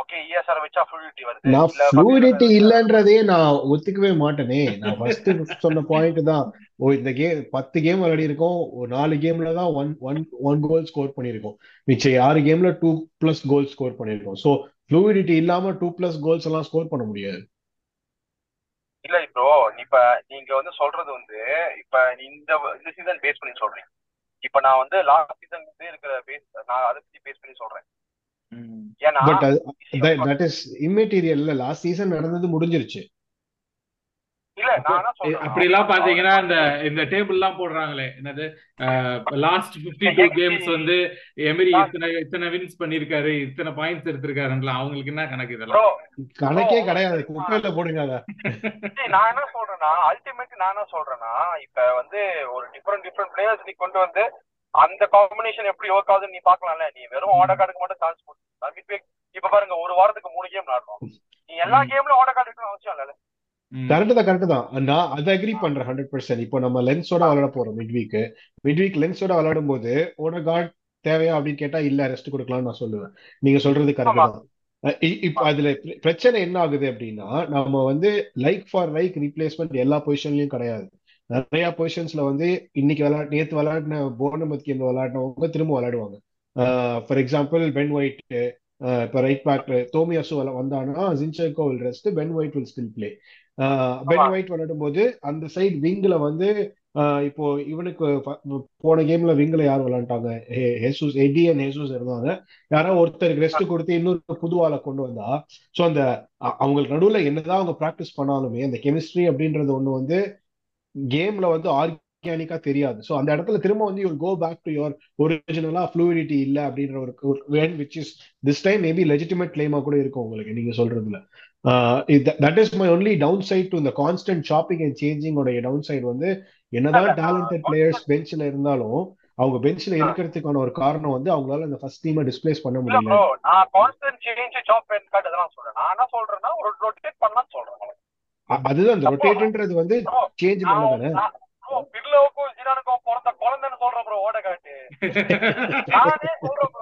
ஓகே இஎஸ்ஆர் வச்சா ஃப்ளூயிடிட்டி வருது. நான் ஃப்ளூயிடிட்டி இல்லன்றதே நான் ஒத்துக்கவே மாட்டேனே. நான் ஃபர்ஸ்ட் சொன்ன பாயிண்ட் தான். ஓ இந்த கேம் பத்து கேம் விளையாடி இருக்கோம். ஒரு நாலு கேம்ல தான் one one one goal score பண்ணியிருக்கோம். மிச்சம் ஆறு கேம்ல டூ பிளஸ் கோல் ஸ்கோர் பண்ணியிருக்கோம். ஸோ ஃப்ளூயிடிட்டி இல்லாம டூ பிளஸ் கோல்ஸ் எல்லாம் ஸ்கோர் பண்ண முடியாது. இல்ல இப்போ இப்ப நீங்க வந்து சொல்றது வந்து இப்ப இந்த இந்த சீசன் பேஸ் பண்ணி சொல்றீங்க. இப்ப நான் வந்து லாஸ்ட் சீசன் இருக்கிற பேஸ் நான் அதை பத்தி பேஸ் பண்ணி சொல்றேன். ஏன்னா but that is immaterial last season நடந்தது முடிஞ்சிருச்சு இல்ல நான் என்ன சொல்றேன் அப்படி எல்லாம் பாத்தீங்கன்னா இந்த இந்த டேபிள் எல்லாம் போடுறாங்களே. என்னது? லாஸ்ட் 52 டூ கேம்ஸ் வந்து எமிரி இத்தனை இத்தனை வின்ஸ் பண்ணிருக்காரு இத்தனை பாயிண்ட்ஸ் எடுத்திருக்காருங்களா? அவங்களுக்கு என்ன கணக்கு இதெல்லாம்? கணக்கே கிடையாது. குப்பையில போடுங்க அதை. நான் என்ன சொல்றேன்னா அல்டிமேட் நான் என்ன சொல்றேன்னா இப்ப வந்து ஒரு டிஃப்ரெண்ட் டிஃப்ரெண்ட் பிளேயர்ஸ் நீ கொண்டு வந்து அந்த காம்பினேஷன் எப்படி ஒர்க் ஆகுதுன்னு நீ பாக்கலாம்ல நீ வெறும் ஓடக்காடுக்கு மட்டும் சான்ஸ் கொடுத்து இப்ப பாருங்க ஒரு வாரத்துக்கு மூணு கேம் விளாடுறோம் நீ எல்லா கேம்லயும் ஓடக்காடு இருக்கணும் அவசியம் இல்ல கரெக்ட் தான் கரெக்ட் தான். நான் அதை அக்ரி பண்றேன் ஹண்ட்ரட் பர்சன்ட் இப்போ நம்ம லென்ஸோட விளையாட போறோம் மிட் வீக் மிட் வீக் லென்ஸோட விளையாடும் போது ஓடகார்ட் தேவையா? அப்படின்னு கேட்டா இல்ல ரெஸ்ட் கொடுக்கலாம்னு நான் சொல்லுவேன். நீங்க சொல்றது கரெக்ட். தான். இப்ப அதுல பிர- பிரச்சனை என்ன ஆகுது அப்படின்னா நம்ம வந்து லைக் ஃபார் லைக் ரீப்ளேஸ்மெண்ட் எல்லா பொசிஷன்லயும் கிடையாது. நிறைய பொசிஷன்ஸ்ல வந்து இன்னைக்கு விளையாட நேத்து விளையாடின போர்னமத் கேம் விளையாடினவங்க திரும்ப விளையாடுவாங்க. ஃபார் எக்ஸாம்பிள் பென் ஒயிட் இப்போ ரைட் பேக் தோமியாசு வந்தானா Zinchenko will rest Ben White will still play Ben. White விளையாடும் போது அந்த சைடு விங்ல வந்து இப்போ இவனுக்கு போன கேம்ல விங்ல யார் விளையாண்டாங்க? ஹெசூஸ் எடி அண்ட் ஹெசூஸ் இருந்தாங்க. யாரோ ஒருத்தருக்கு ரெஸ்ட் கொடுத்து இன்னொரு புது ஆளை கொண்டு வந்தா. சோ அந்த அவங்களுக்கு நடுவுல என்னதான் அவங்க பிராக்டிஸ் பண்ணாலுமே அந்த கெமிஸ்ட்ரி அப்படின்றது ஒண்ணு வந்து கேம்ல வந்து ஆர்கானிக்கா தெரியாது. சோ அந்த இடத்துல திரும்ப வந்து you go back to your ஒரிஜினலா ஃப்ளூயிடிட்டி இல்ல அப்படின்ற ஒரு which is this time maybe legitimate கிளைமா கூட இருக்கும் உங்களுக்கு நீங்க சொல்றதுல. That is my only downside to இந்த கான்ஸ்டன்ட் ஷாப்பிங் அண்ட் சேஞ்சிங் உடைய டவுன் சைடு வந்து என்னதான் டேலண்டட் பிளேயர்ஸ் பெஞ்ச்ல இருந்தாலும் அவங்க பெஞ்ச்ல இருக்கிறதுக்கான ஒரு காரணம் வந்து அவங்களால அந்த ஃபர்ஸ்ட் டீமை டிஸ்பிளேஸ் பண்ண முடியல. ப்ரோ நான் கான்ஸ்டன்ட் சேஞ்ச் பேன் கார்டு இதெல்லாம் சொல்றேன். நான் என்ன சொல்றேன்னா ஒரு ரொட்டேட் பண்ணலாம்னு சொல்றேன். அதுதான் அந்த ரொட்டேட்ன்றது வந்து சேஞ்ச் பண்ணதானே? பிர்லோவுக்கும் ஜிரானுக்கும் பிறந்த குழந்தைன்னு சொல்றேன் ப்ரோ நானே சொல்றேன்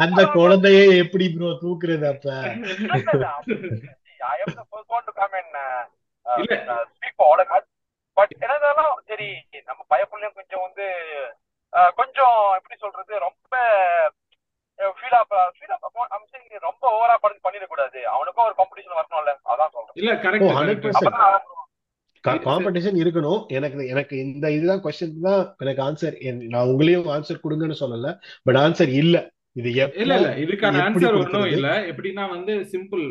அந்த குழந்தையே எப்படி ப்ரோ தூக்குறது அப்ப? இல்ல, இல்ல, இல்ல. I am the first one to come and uh, இல்ல ஸ்பீக் ஃபார் ஓடகார்ட் பட் என்னதாலும் சரி நம்ம பயப்புள்ளையும் கொஞ்சம் வந்து அஹ், கொஞ்சம் எப்படி சொல்றது ரொம்ப ஃபீல் ஆப் ஃபீல் ஆப் ரொம்ப ஓவரா பண்ணி பண்ணிடக்கூடாது. அவனுக்கும் ஒரு காம்படிஷன் வரணும்ல அதான் சொல்றேன். இல்ல கரெக்ட் காம்படிஷன் இருக்கணும். எனக்கு எனக்கு இந்த இதுதான் கொஸ்டின் தான் எனக்கு ஆன்சர் நான் உங்களையும் ஆன்சர் கொடுங்கன்னு சொல்லல. பட் ஆன்சர் இல்ல. இது இல்ல இல்ல. இதுக்கான ஆன்சர் ஒன்றும் இல்ல. எப்படின்னா வந்து சிம்பிள்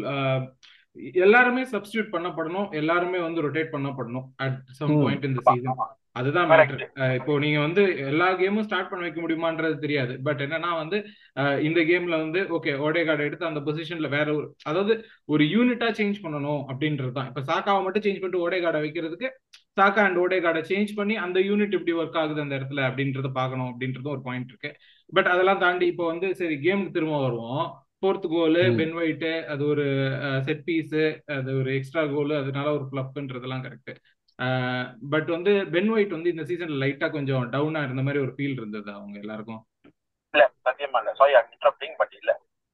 எல்லாருமே சப்ஸ்டியூட் பண்ணப்படணும். எல்லாருமே வந்து ரொட்டேட் பண்ணப்படணும் அட் சம் பாயிண்ட் இந்த சீசன் அதுதான் மேட்ரு இப்போ நீங்க வந்து எல்லா கேமும் ஸ்டார்ட் பண்ண வைக்க முடியுமான்றது தெரியாது. பட் என்னன்னா வந்து இந்த கேம்ல வந்து ஓகே ஓடேகார்டு எடுத்து அந்த பொசிஷன்ல வேற ஒரு அதாவது ஒரு யூனிட்டா சேஞ்ச் பண்ணணும் அப்படின்றது தான் இப்ப சாக்காவை மட்டும் சேஞ்ச் பண்ணிட்டு ஓடேகார்டை வைக்கிறதுக்கு சாக்கா அண்ட் ஓடேகார்டை சேஞ்ச் பண்ணி அந்த யூனிட் எப்படி ஒர்க் ஆகுது அந்த இடத்துல அப்படின்றத பார்க்கணும் அப்படின்றது ஒரு பாயிண்ட் இருக்கு. பட் அதெல்லாம் தாண்டி இப்போ வந்து சரி கேமுக்கு திரும்ப வருவோம். ஃபோர்த் கோலு பென் ஒயிட்டு அது ஒரு செட் பீஸு அது ஒரு எக்ஸ்ட்ரா கோலு அதனால ஒரு ஃப்ளப்ன்றதெல்லாம் கரெக்ட் பட் வந்து பென் ஒயிட் வந்து இந்த சீசன்ல லைட்டா கொஞ்சம் டவுனா இருந்த மாதிரி ஒரு ஃபீல் இருந்தது அவங்க எல்லாருக்கும். இல்ல சத்தியமா இல்ல. சாரி இன்டரப்டிங் பட் இல்ல.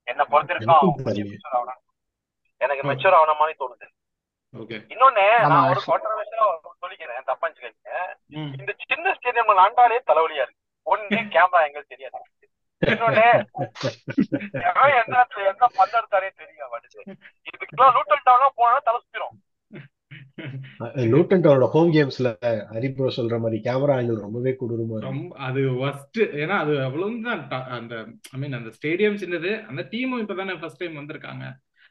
என்ன பொறுத்த வரைக்கும் எனக்கும் அவன் கொஞ்சம் தெரியல மெச்சூர் ஆகணும். எனக்கு மெச்சூர் ஆகன மாதிரி தோணுது. ஓகே. இன்னொன்னு நான் ஒரு கான்ட்ரவர்ஷியலா சொல்லிக்கிறேன் தப்பாச்சுக்கீங்க இந்த சின்ன ஸ்டேடியம்ல ஆண்டாலே தலைவலியா இருக்கு. ஒண்ணு கேமரா எங்க தெரியாது. இன்னொன்னு எவன் எந்த இடத்துல எந்த பந்த எடுத்தாலே தெரிய மாட்டேது இதுக்கெல்லாம் லூட்டல் டவுனா போனா தலை சுத்திரும். லூட்டன் டவரோட ஹோம் கேம்ஸ்ல ஹரிப்ரோ சொல்ற மாதிரி கேமரா ஆங்கிள் ரொம்பவே கொடூரமா ரொம்ப அது ஒஸ்ட் ஏன்னா அது அவ்வளவுதான் ட- அந்த ஐ மீன் அந்த ஸ்டேடியம் சின்னது அந்த டீமும் இப்பதானே ஃபர்ஸ்ட் டைம் வந்திருக்காங்க.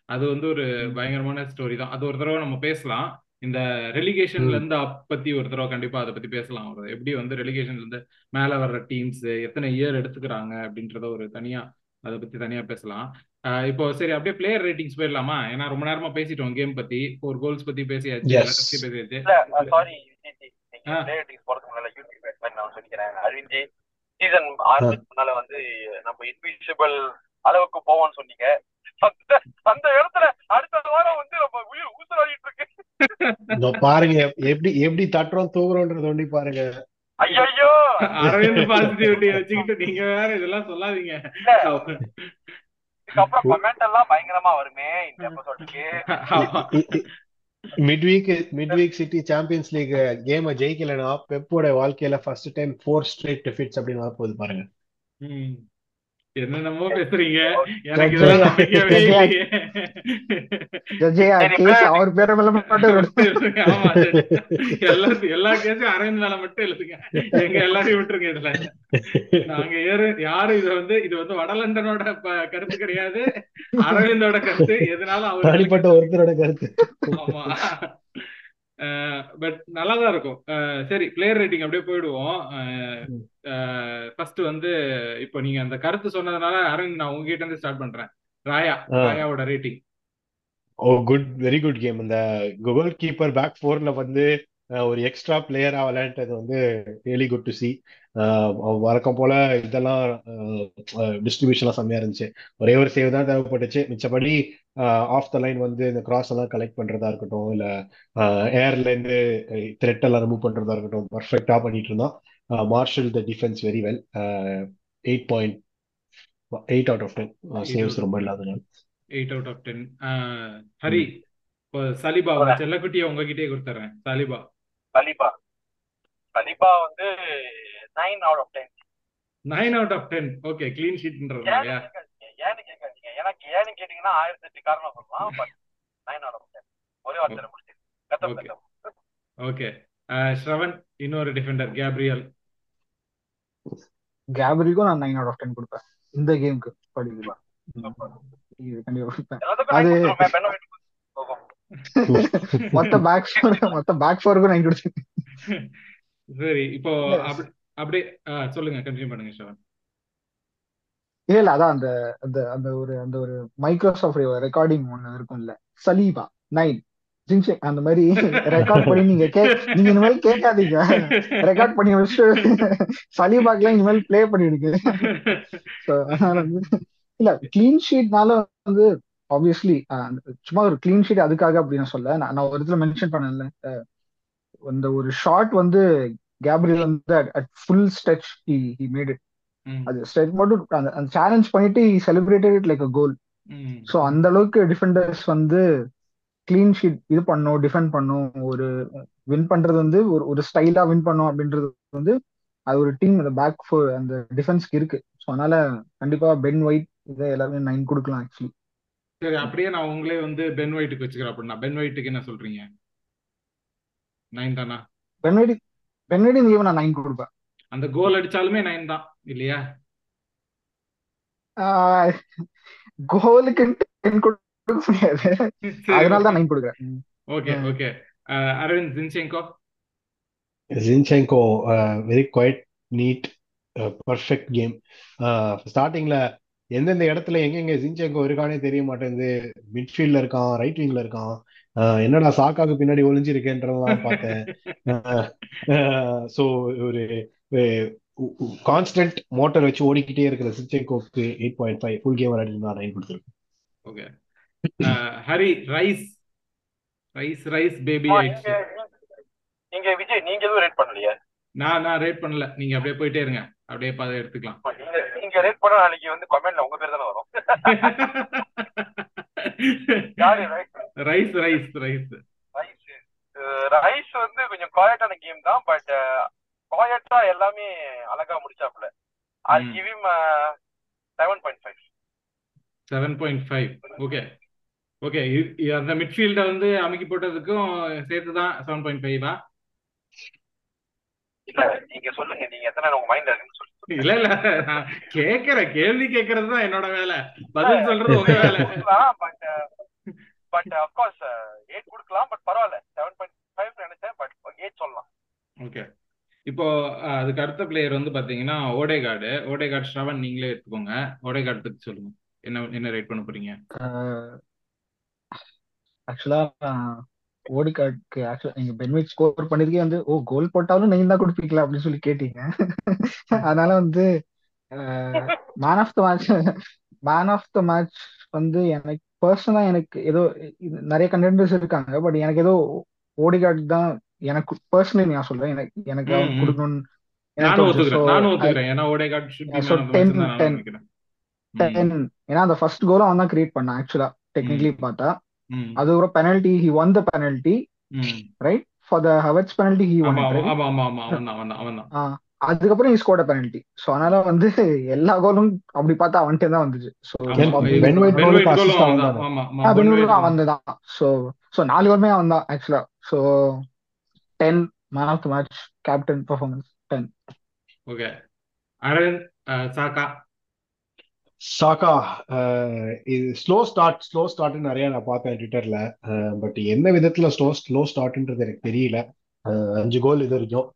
அது வந்து ஒரு பயங்கரமான ஸ்டோரி தான். அது ஒரு தடவை நம்ம பேசலாம். இந்த ரெலிகேஷன்ல இருந்து பத்தி ஒரு தடவை கண்டிப்பா அதை பத்தி பேசலாம். ஒரு எப்படி வந்து ரெலிகேஷன்ல இருந்து மேல வர்ற டீம்ஸ் எத்தனை இயர் எடுத்துக்கிறாங்க அப்படின்றத ஒரு தனியா அதை பத்தி தனியா பேசலாம். இப்போ சரி அப்படியே பிளேயர் ரேட்டிங்ஸ் போயிடலாமா? ஏன்னா ரொம்ப நேரமா பேசிட்டோம் கேம் பத்தி. ஃபோர் கோல்ஸ் பத்தி பேசியாச்சு பத்தி பேசியாச்சு. இல்ல சாரி போறதுக்கு முன்னால யூடியூப் நான் சொல்லிக்கிறேன். அரவிந்த் சீசன். ஆரம்பிச்சதுனால வந்து நம்ம இன்விசிபிள் அளவுக்கு போவோம்னு சொன்னீங்க. அந்த அந்த இடத்துல அடுத்த வாரம் வந்து நம்ம உயிர் ஊசலாடிட்டு இருக்கு. பாருங்க எப்படி எப்படி தட்டுறோம் தூக்குறோன்றது ஒண்டி பாருங்க. ஐயோ அரவிந்த் பாசிட்டிவிட்டி வச்சுக்கிட்டு நீங்க வேற இதெல்லாம் சொல்லாதீங்க. இதுக்கப்புறம் கமெண்ட் எல்லாம் பயங்கரமா வருமே இந்த எபிசோடுக்கு. Mid week mid week city champions league கேம ஜெயிக்கலனா பெப்போட வாழ்க்கையில first time four straight defeats அப்படின்னு வரப்போகுது பாருங்க ம். என்னென்னமோ பேசுறீங்க. எனக்கு இதெல்லாம் நம்பிக்கையாவே அவர் பேரை மேல மட்டும் எடுத்து ஆமா எல்லா எல்லா கேஸும் அரவிந்த் மேல மட்டும் எழுதுங்க. எங்க எல்லாரையும் விட்டுருங்க இதுல. நாங்க ஏறு யாரு இது வந்து இது வந்து வடலண்டனோட கருத்து கிடையாது. அரவிந்தோட கருத்து. எதனாலும் அவர் தனிப்பட்ட ஒருத்தரோட கருத்து. ஆமா. பட் நல்லா தான் இருக்கும். சரி பிளேயர் ரேட்டிங் அப்படியே போயிடுவோம். ஃபர்ஸ்ட் வந்து இப்போ நீங்க அந்த கருத்து சொன்னதுனால அரவிந்த் நான் உங்ககிட்ட இருந்து ஸ்டார்ட் பண்றேன். Raya. ராயாவோட rating oh good very good game இந்த கோல் கீப்பர் பேக் ஃபோர்ல வந்து ஒரு எக்ஸ்ட்ரா பிளேயரா விளையாண்டது வந்து ரியலி குட் டு சி வழக்கம் போல இதெல்லாம் டிஸ்ட்ரிபியூஷன்லாம் செம்மையா இருந்துச்சு. ஒரே ஒரு சேவ் தான் தேவைப்பட்டுச்சு. மிச்சபடி ஆஃப் த லைன் வந்து இந்த கிராஸ் எல்லாம் கலெக்ட் பண்றதா இருக்கட்டும் இல்ல ஏர்ல இருந்து த்ரெட் எல்லாம் ரிமூவ் பண்றதா இருக்கட்டும் பர்ஃபெக்டா பண்ணிட்டு இருந்தான் marshal the defence very well eight point eight out of ten saves ரொம்ப இல்லாதனால. Eight out of ten Hari இப்போ சலிபா உங்க செல்லக்குட்டியை உங்ககிட்டயே கொடுத்துறேன். சலிபா. கலிபா கலிபா வந்து nine out of ten nine out of ten okay clean கேட்காதீங்க ஏன்னு கேட்காதீங்க. எனக்கு ஏன்னு கேட்டீங்கன்னா ஆயிரத்தி எட்டு காரணம் சொல்லலாம் but nine out of ten ஒரே வார்த்தை முடிச்சு கத்தம் Okay. கத்தம் ஓகே ஸ்ரவன் இன்னொரு டிஃபெண்டர் கேப்ரியல். கேப்ரிக்கும் நான் நைன் அவுட் ஆஃப் டென் கொடுப்பேன். இந்த கேமுக்கு எல்லாத்துக்கும் அது- மொத்த பேக் மொத்த பேக் ஃபோருக்கும் நைன் கொடுத்து சரி இப்போ அப்படியே சொல்லுங்க கண்டினியூ பண்ணுங்க ஷவன் இல்ல இல்ல அதான் அந்த அந்த அந்த ஒரு அந்த ஒரு மைக்ரோசாஃப்ட் ரெக்கார்டிங் ஒண்ணு இருக்கும்ல. சலீபா நைன் ஜிங்ஷேக் அந்த மாதிரி ரெக்கார்ட் பண்ணி நீங்க கே நீங்க இந்த மாதிரி கேட்காதீங்க. ரெக்கார்ட் பண்ணி வச்சுட்டு சலீபாக்கெல்லாம் இனிமேல் ப்ளே பண்ணிடுங்க. So, அதனால வந்து இல்ல கிளீன் ஷீட்னால வந்து ஆப்வியஸ்லி சும்மா ஒரு கிளீன் ஷீட் அதுக்காக அப்படி நான் சொல்ல நான் ஒரு இடத்துல மென்ஷன் பண்ணல அந்த ஒரு ஷார்ட் வந்து கேப்ரியல் வந்து at full stretch he made it அது ஸ்டெச் மட்டும் அந்த சேலஞ்ச் பண்ணிட்டு celebrated it like a goal so அந்த அளவுக்கு டிஃபெண்டர்ஸ் வந்து கிளீன் ஷீட் இது பண்ணும் டிஃபெண்ட் பண்ணும். ஒரு வின் பண்றது வந்து ஒரு ஒரு ஸ்டைலா வின் பண்ணும் அப்படின்றது வந்து அது ஒரு டீம் அந்த பேக் அந்த டிஃபென்ஸ்க்கு இருக்கு. ஸோ அதனால கண்டிப்பா பென் ஒயிட் இதை எல்லாருமே நைன் கொடுக்கலாம் ஆக்சுவலி சரி அப்படியே நான் உங்களே வந்து பென் ஒயிட்டுக்கு வச்சுக்கிறேன் அப்படின்னா. பென் ஒயிட்டுக்கு என்ன சொல்றீங்க? நைன் தானா? பென் ஒயிட் பென் ஒயிட் இந்த கேம் நான் நைன் கொடுப்பேன். அந்த கோல் அடிச்சாலுமே நைன் தான் இல்லையா? கோலுக்கு டென் கொடுக்க முடியாது. அதனால தான் நைன் கொடுக்குறேன். Okay okay Aravind Zinchenko? Zinchenko very quiet neat perfect game ஸ்டார்டிங்ல எந்தெந்த இடத்துல எங்கெங்க ஜின்செங்கோ இருக்கானே தெரிய மாட்டேங்குது. மிட்ஃபீல்ட்ல இருக்கான் ரைட் விங்ல இருக்கான். என்னடா சாக்காக்கு பின்னாடி ஒளிஞ்சிருக்கேன்றதெல்லாம் பார்த்தேன். ஸோ ஒரு கான்ஸ்டன்ட் மோட்டார் வச்சு ஓடிக்கிட்டே இருக்கிற ஜின்செங்கோக்கு eight point five full game விளையாடி நைன் கொடுத்துருக்கேன். Okay Hari Rice Rice Rice baby நீங்க விஜய் நீங்க எதுவும் ரேட் பண்ணலையே? நான் நான் ரேட் பண்ணல. நீங்க அப்படியே போயிட்டே இருங்க. அப்படியே பார்த்து எடுத்துக்கலாம். நீங்க நீங்க ரேட் பண்ண நாளைக்கு வந்து கமெண்ட்ல உங்க பேர் தானே வரும். Rice? Rice Rice Rice. Rice. வந்து கொஞ்சம் குவாய்ட்டான கேம் தான் பட் குவாய்ட்டா எல்லாமே அழகா முடிச்சாப்ல I. Give seven point five okay okay அந்த மிட்ஃபீல்டை வந்து அமுக்கி போட்டதுக்கும் சேர்த்து தான் செவன் பாயிண்ட் ஃபைவா இல்ல நீங்க சொல்லுங்க நீங்க எத்தனை உங்க மைண்ட்ல இருக்குன்னு சொல்லுங்க. இல்ல இல்ல நான் கேக்குறேன் கேள்வி கேட்கறது தான் என்னோட வேலை. பதில் சொல்றது உங்க வேலை. But but of course eight கொடுக்கலாம் பட் பரவாயில்ல செவன் பாயிண்ட் ஃபைவ் நினைச்சேன் பட் எயிட் சொல்லலாம். ஓகே இப்போ அதுக்கு அடுத்த பிளேயர் வந்து பாத்தீங்கன்னா ஓடேகார்டு ஓடேகார்டு ஸ்ரவன் நீங்களே எடுத்துக்கோங்க. ஓடேகார்டு பத்தி சொல்லுங்க. என்ன என்ன ரேட் பண்ண போறீங்க? ஆக்சுவலா ஓடிகார்டுக்கு ஆக்சுவலா நீங்க பென்விச் ஸ்கோர் பண்ணதுக்கே வந்து ஓ கோல் போட்டாலும் நீங்க தான் கொடுப்பீங்களா? அப்படின்னு சொல்லி கேட்டீங்க. அதனால வந்து man of the match man of the match வந்து எனக்கு பர்சனலா எனக்கு ஏதோ நிறைய கண்டென்டர்ஸ் இருக்காங்க பட் எனக்கு ஏதோ ஓடிகார்டு தான் எனக்கு பர்சனலி நான் சொல்றேன். எனக்கு எனக்கு. கொடுக்கணும்னு ஏன்னா அந்த ஃபர்ஸ்ட் கோலும் அவன் தான் கிரியேட் பண்ணான் ஆக்சுவலா டெக்னிக்கலி பார்த்தா. அதுக்கப்புறம் penalty he won the penalty. Right for the hours penalty he won அதுக்கப்புறம் ஹி ஸ்கோர்ட் பெனல்டி ஸோ அதனால வந்து எல்லா கோலும் அப்படி பார்த்தா அவன்கிட்ட தான் வந்துச்சு. ஸோ ஆமா பென் இது பென் ஒயிட் பென் கோலுக்கு ஒயிட் கோலும் அசிஸ்ட் அவன் தான் ஸோ ஸோ நாலு கோலுமே அவன் தான் ஆக்சுவலா so ten man of the match captain performance ten okay Aravind Saka. Saka ah, இது ஸ்லோ ஸ்டார்ட் ஸ்லோ ஸ்டார்ட்னு நிறைய நான் பார்த்தேன் ட்விட்டர்ல பட் எந்த விதத்துல ஸ்லோ ஸ்லோ ஸ்டார்ட்ன்றது எனக்கு தெரியல. அஞ்சு கோல் இது வரைக்கும்.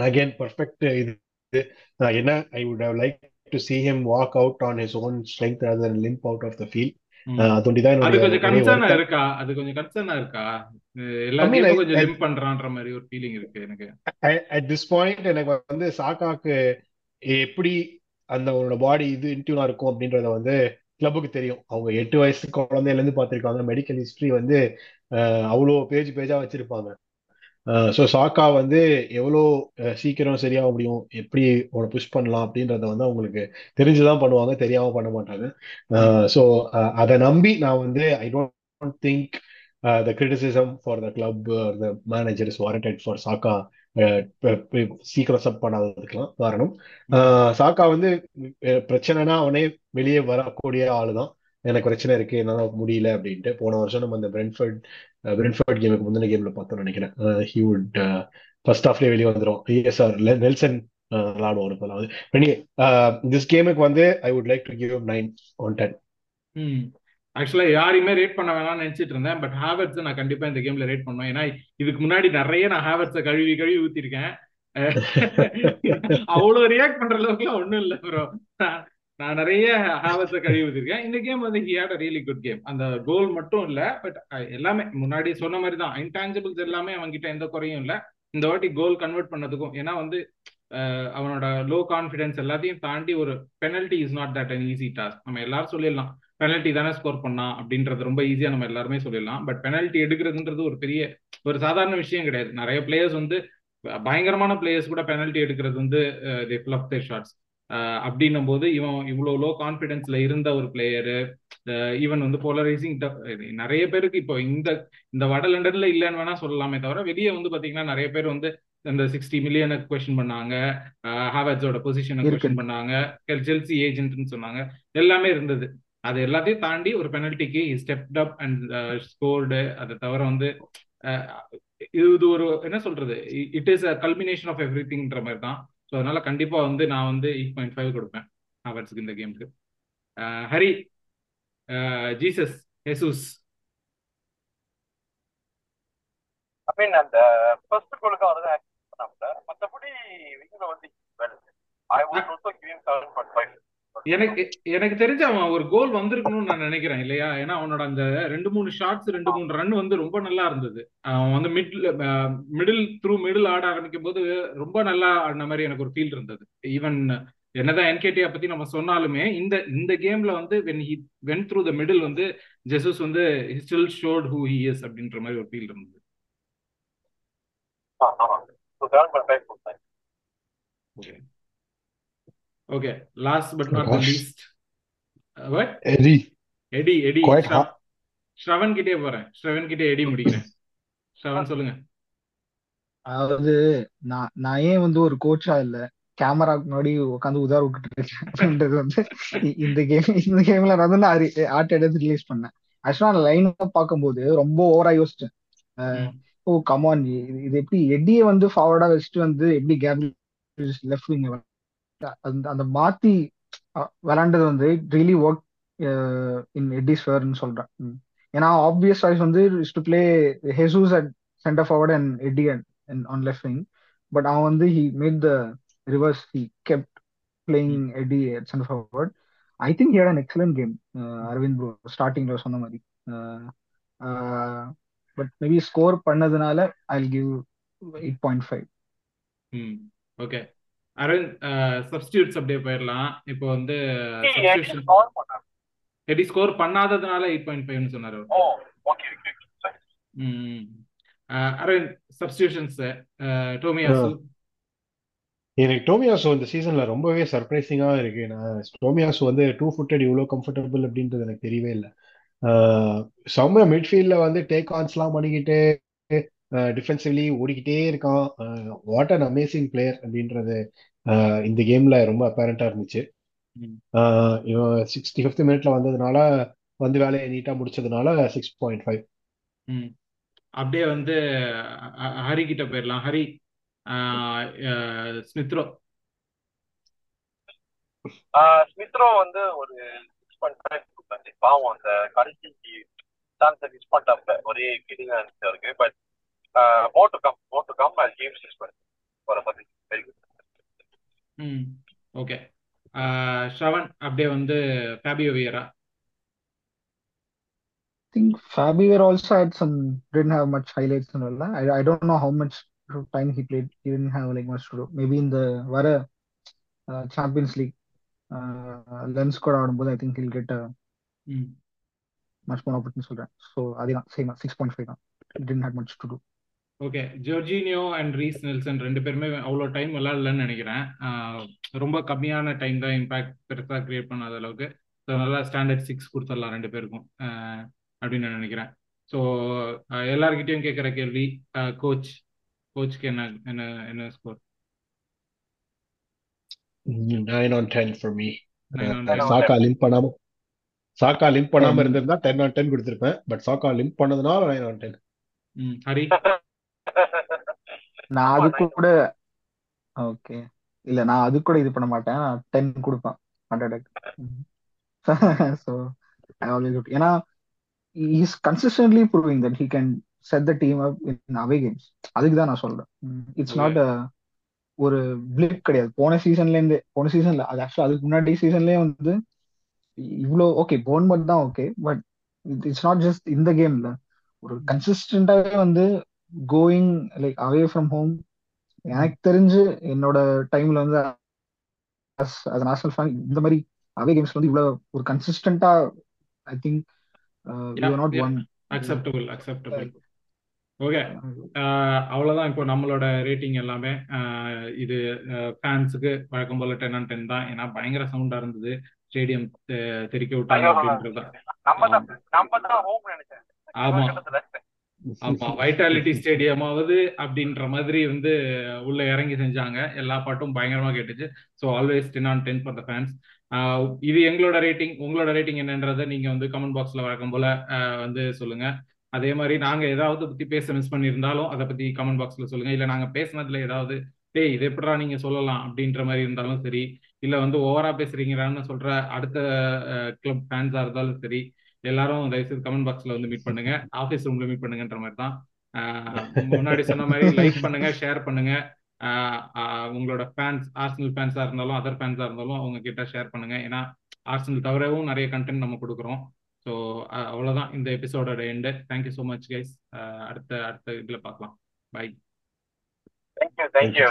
அகைன் பர்ஃபெக்ட் இது. என்ன I would have like to see him walk out on his own strength rather than limp out of the field. ம். அஹ், அது கொஞ்சம் கன்சர்னா இருக்கா? அது கொஞ்சம் கன்சர்னா இருக்கா? அஹ் எல்லா I mean, கேமும் I- கொஞ்சம் I- லிம் பண்றான்ற மாதிரி ஒரு ஃபீலிங் இருக்கு எனக்கு. அட் திஸ் பாயிண்ட் எனக்கு வந்து சாக்காக்கு எப்படி அந்த அவனோட பாடி இது இன்டியூனா இருக்கும் அப்படின்றத வந்து கிளப்புக்கு தெரியும். அவங்க எட்டு வயசு குழந்தையில இருந்து பார்த்திருக்காங்க. மெடிக்கல் ஹிஸ்டரி வந்து அவ்வளோ பேஜ் பேஜா வச்சிருப்பாங்க. ஸோ சாக்கா வந்து எவ்வளோ சீக்கிரம் சரியாக முடியும் எப்படி உன்னை புஷ் பண்ணலாம் அப்படின்றத வந்து அவங்களுக்கு தெரிஞ்சுதான் பண்ணுவாங்க தெரியாம பண்ண மாட்டாங்க. ஸோ அதை நம்பி நான் வந்து I don't think the criticism for the club the manager is warranted for Saka சீக்கிரம் சப் பண்ணாததுக்கெல்லாம் காரணம். சாக்கா வந்து பிரச்சனைனா அவனே வெளியே வரக்கூடிய ஆளு தான் எனக்கு பிரச்சனை இருக்கு என்னால முடியல அப்படின்ட்டு போன வருஷம் நம்ம அந்த பிரென்ஃபர்ட் பிரென்ஃபர்ட் கேமுக்கு முந்தின கேம்ல பார்த்தோம் நினைக்கிறேன். ஹி வுட் ஃபர்ஸ்ட் ஹாஃப்லேயே வெளியே வந்துடும் சார் நெல்சன் விளாடுவோம் விளையாடுவோம் வந்து திஸ் கேமுக்கு வந்து I would like to give nine on ten ஆக்சுவலா யாரையுமே ரேட் பண்ண வேணாம்னு நினைச்சிட்டு இருந்தேன். பட் ஹேவர்ட்ஸ் நான் கண்டிப்பா இந்த கேம்ல ரேட் பண்ணுவேன். ஏன்னா இதுக்கு முன்னாடி நிறைய நான் ஹேவர்ட்ஸை கழுவி கழுவி ஊத்திருக்கேன். அவ்வளவு ரியாக்ட் பண்ற அளவுக்குலாம் ஒண்ணும் இல்ல ப்ரோ நான் நிறைய ஹேவர்ஸை கழுவி ஊத்திருக்கேன். இந்த கேம் வந்து he had a really good game அந்த கோல் மட்டும் இல்ல பட் எல்லாமே முன்னாடி சொன்ன மாதிரி தான் இன்டான்ஜிபிள்ஸ் எல்லாமே அவன்கிட்ட எந்த குறையும் இல்ல. இந்த வாட்டி கோல் கன்வெர்ட் பண்ணதுக்கும் ஏன்னா வந்து அவனோட லோ கான்ஃபிடன்ஸ் எல்லாத்தையும் தாண்டி ஒரு penalty is not that an easy task நம்ம எல்லாரும் சொல்லிடலாம். பெனல்ட்டி தானே ஸ்கோர் பண்ணா? அப்படின்றது ரொம்ப ஈஸியா நம்ம எல்லாருமே சொல்லிடலாம். பட் பெனல்ட்டி எடுக்கிறதுன்றது ஒரு பெரிய ஒரு சாதாரண விஷயம் கிடையாது. நிறைய பிளேயர்ஸ் வந்து பயங்கரமான பிளேயர்ஸ் கூட பெனல்ட்டி எடுக்கிறது வந்து தே ஃபிளப் தேர் ஷாட்ஸ் அப்படின்னும் போது இவன் இவ்வளவு லோ கான்பிடன்ஸ்ல இருந்த ஒரு பிளேயரு ஈவன் வந்து போலரைசிங் நிறைய பேருக்கு இப்போ இந்த இந்த வட லண்டன்ல இல்லைன்னு வேணா சொல்லலாமே தவிர வெளியே வந்து பாத்தீங்கன்னா நிறைய பேர் வந்து இந்த சிக்ஸ்டி மில்லியனுக்கு கொஸ்டின் பண்ணாங்க. ஹாவர்ட்ஸோட பொசிஷனை கொஸ்டின் பண்ணாங்க. செல்சி ஏஜென்ட்னு சொன்னாங்க. எல்லாமே இருந்தது. அது எல்லாத்தையும் தாண்டி ஒரு பெனல்ட்டிக்கு ஸ்டெப்ட் அப் அண்ட் ஸ்கோர்டு அதை தவிர வந்து uh, இது ஒரு என்ன சொல்றது? It is a culmination of every திங்ன்ற மாதிரி தான் ஸோ அதனால கண்டிப்பா வந்து நான் வந்து எயிட் பாயிண்ட் ஃபைவ் கொடுப்பேன். ஹாவர்ட்ஸ்க்கு இந்த கேமுக்கு Hari Jesus Jesus I mean அந்த ஃபர்ஸ்ட் கோலுக்கு அவர் தான் ஆக்ட் பண்ணாமல மற்றபடி வந்து I would also give him 7.5 எனக்கு எனக்கு தெரிஞ்ச அவன் ஒரு கோல் வந்திருக்கணும்னு நான் நினைக்கிறேன் இல்லையா? ஏன்னா அவனோட அந்த ரெண்டு மூணு ஷாட்ஸ் ரெண்டு மூணு ரன் வந்து ரொம்ப நல்லா இருந்தது. அவன் வந்து மிடில் மிடில் த்ரூ மிடில் ஆட ஆரம்பிக்கும் போது ரொம்ப நல்லா ஆடின மாதிரி எனக்கு ஒரு ஃபீல் இருந்தது. ஈவன் என்னதான் என்கேடியா பத்தி நம்ம சொன்னாலுமே இந்த இந்த கேம்ல வந்து when he went through the middle வந்து ஜெசஸ் வந்து still showed who he is அப்படின்ற மாதிரி ஒரு ஃபீல் இருந்தது. ஆமா ஸோ 7.5 கொடுத்தேன் okay last but not the Gosh. what Eddie Eddie Quite ஸ்ரவ- hard. ஸ்ரவன் கிட்டே போறேன். ஸ்ரவன் கிட்டே எடி முடிக்கிறேன். ஸ்ரவன் சொல்லுங்க. அதாவது நான் நான் ஏன் வந்து ஒரு கோச்சா இல்ல? கேமரா முன்னாடி உட்காந்து உதார விட்டுட்டு இருக்கேன் அப்படின்றது வந்து இந்த கேம் இந்த கேம்ல நான் வந்து ஆர்ட் எடுத்து ரிலீஸ் பண்ணேன். ஆக்சுவலா நான் லைன் பார்க்கும்போது ரொம்ப ஓவரா யோசிச்சேன். ஓ கமான் இது எப்படி எடியை வந்து ஃபார்வர்டா வச்சுட்டு வந்து எப்படி கேப் லெஃப்ட் விங் அந்த அந்த மாத்தி அஹ், விளையாண்டது வந்து ரியலி ஒர்க் இன் ஃபேர்னு சொல்றேன். ஏன்னா ஆப்வியஸ் சாய்ஸ் வந்து to play Jesus at centre forward and Eddie and on left wing but அவன் வந்து he made the reverse he kept playing Eddie at centre forward I think had an excellent game Aravind bro ஸ்டார்டிங்ல சொன்ன மாதிரி. But maybe score பண்ணதுனால I give eight point five okay Aravind substitutes அப்படியே போயிடலாம் இப்போ வந்து எடி ஸ்கோர் பண்ணாததுனால eight point ஃபைவ்னு சொன்னார் அவர். ஓ ஓகே ஓகே சரி. ம் அஹ், அரவிந்த் சப்ஸ்டியூஷன்ஸ் டோமியாசு. எனக்கு டோமியாசோ இந்த சீசன்ல ரொம்பவே சர்ப்ரைசிங்கா இருக்கு. நான் டோமியாசோ வந்து டூ ஃபுட்டட் இவ்வளோ கம்ஃபர்டபுள் அப்படின்றது எனக்கு தெரியவே இல்லை. செம்ம மிட்ஃபீல்ட்ல வந்து டேக் ஆன்ஸ்லாம் பண்ணிக்கிட்டு டிஃபென்சிவ்லி ஓடிக்கிட்டே இருக்கான். வாட் அன் அமேசிங் பிளேயர் அப்படின்றது இந்த கேம்ல ரொம்ப அப்பேரண்டா இருந்துச்சு. இவன் சிக்ஸ்டி ஃபிஃப்த் மினிட்ல வந்ததுனால வந்து வேலையை நீட்டா முடிச்சதுனால சிக்ஸ் பாயிண்ட் ஃபைவ் அப்படியே வந்து ஹரி கிட்ட போயிடலாம். ஹரி ஸ்மித்ரோ. ஸ்மித்ரோ வந்து ஒரு சிக்ஸ் பாயிண்ட் ஃபைவ் கொடுத்தாச்சு பாவம் அந்த கடைசி சான்ஸை மிஸ் பண்ணிட்டாப்ல ஒரே ஃபீலிங்காக இருந்துச்சு அவருக்கு. But more to come more to come I give six point for something very good hmm okay Shravan அப்படியே வந்து Fabio Vieira think Fabio also had some didn't have much highlights and all that. I, I don't know how much time he played. He didn't have like much to do. Maybe in the Vara uh, Champions League uh, lens கூட ஆடும்போது I think he'll get a ம் much more opportunity சொல்றேன். So அதுதான் same six point five தான். Didn't have much to do. Okay Jorginho and Reiss Nelson ரெண்டு பேருமே அவ்வளோ time விளாடலன்னு நினைக்கிறேன். ரொம்ப கம்மியான டைம் தான் இம்பாக்ட் பெருசாக கிரியேட் பண்ணாத அளவுக்கு. ஸோ நல்லா ஸ்டாண்டர்ட் சிக்ஸ் கொடுத்துடலாம் ரெண்டு பேருக்கும். அப்படின்னு நான் நினைக்கிறேன். ஸோ எல்லார்கிட்டயும் கேட்குற கேள்வி கோச் கோச்சுக்கு என்ன என்ன என்ன score nine on ten for me Saka link பண்ணாம சாக்கா லிங்க் பண்ணாம Ten. இருந்திருந்தா டென் ஆன் டென் கொடுத்துருப்பேன். பட் சாக்கா லிங்க் பண்ணதுனால நைன் ஆன் டென் ஹரி நான் அது கூட ஓகே. இல்ல நான் அது கூட இது பண்ண மாட்டேன். நான் டென் கொடுப்பேன் அட்டாக் ஸோ ஐ ஆல்வேஸ் ஏன்னா is consistently proving that he can set the team up in away games அதுக்கு தான் நான் சொல்றேன். இட்ஸ். நாட் ஒரு பிளிப் கிடையாது. போன சீசன்ல இருந்து போன சீசன்ல அது ஆக்சுவலா அதுக்கு முன்னாடி சீசன்லயே வந்து இவ்வளோ ஓகே போன்மட் தான் okay but it's not just இந்த கேம்ல ஒரு கன்சிஸ்டன்டாவே வந்து going like away from home எனக்கு தெரிஞ்சு என்னோட டைம்ல வந்து அது நேஷனல் ஃபேன் இந்த மாதிரி அவே கேம்ஸ்ல வந்து இவ்வளவு ஒரு கன்சிஸ்டன்டா I think not. One acceptable acceptable okay அவ்வளோதான் இப்போ நம்மளோட ரேட்டிங் எல்லாமே. ஆஹ் இது ஃபேன்ஸுக்கு வழக்கம் போல டென் அண்ட் டென் தான். ஏன்னா பயங்கர சவுண்டா இருந்தது. ஸ்டேடியம் தெறிக்க விட்டாங்க ஐயோ. அப்படின்றது ஆமா. ஆமா வைட்டாலிட்டி ஸ்டேடியமாவது அப்படின்ற மாதிரி வந்து உள்ள இறங்கி செஞ்சாங்க. எல்லா பாட்டும் பயங்கரமா கேட்டுச்சு. So always ten on ten for the fans இது எங்களோட ரேட்டிங் உங்களோட ரேட்டிங் என்னன்றதை நீங்க வந்து கமெண்ட் பாக்ஸ்ல வழக்கம் போல வந்து சொல்லுங்க. அதே மாதிரி நாங்க ஏதாவது பத்தி பேச மிஸ் பண்ணியிருந்தாலும் அதை பத்தி கமெண்ட் பாக்ஸ்ல சொல்லுங்க. இல்ல நாங்க பேசுனதுல ஏதாவது டேய் இது எப்படா நீங்க சொல்லலாம்? அப்படின்ற மாதிரி இருந்தாலும் சரி. இல்ல வந்து ஓவரா பேசுறீங்களான்னு சொல்ற அடுத்த கிளப் ஃபேன்ஸா இருந்தாலும் சரி. எல்லாரும் தயவுசெய்து கமெண்ட் பாக்ஸ்ல வந்து மீட் பண்ணுங்க. ஆஃபீஸ் ரூம்ல மீட் பண்ணுங்கன்ற மாதிரி தான் முன்னாடி சொன்ன மாதிரி லைக் பண்ணுங்க ஷேர் பண்ணுங்க. உங்களோட ஃபேன்ஸ் ஆர்சனல் ஃபேன்ஸா இருந்தாலும் அதர் ஃபேன்ஸா இருந்தாலும் அவங்க கிட்ட ஷேர் பண்ணுங்க. ஏன்னா ஆர்சனல் தவிரவும் நிறைய கண்டென்ட் நம்ம கொடுக்குறோம். ஸோ அவ்வளோதான் இந்த எபிசோடோட end thank you so much guys அடுத்த அடுத்த இதில் பார்க்கலாம். By thank you thank you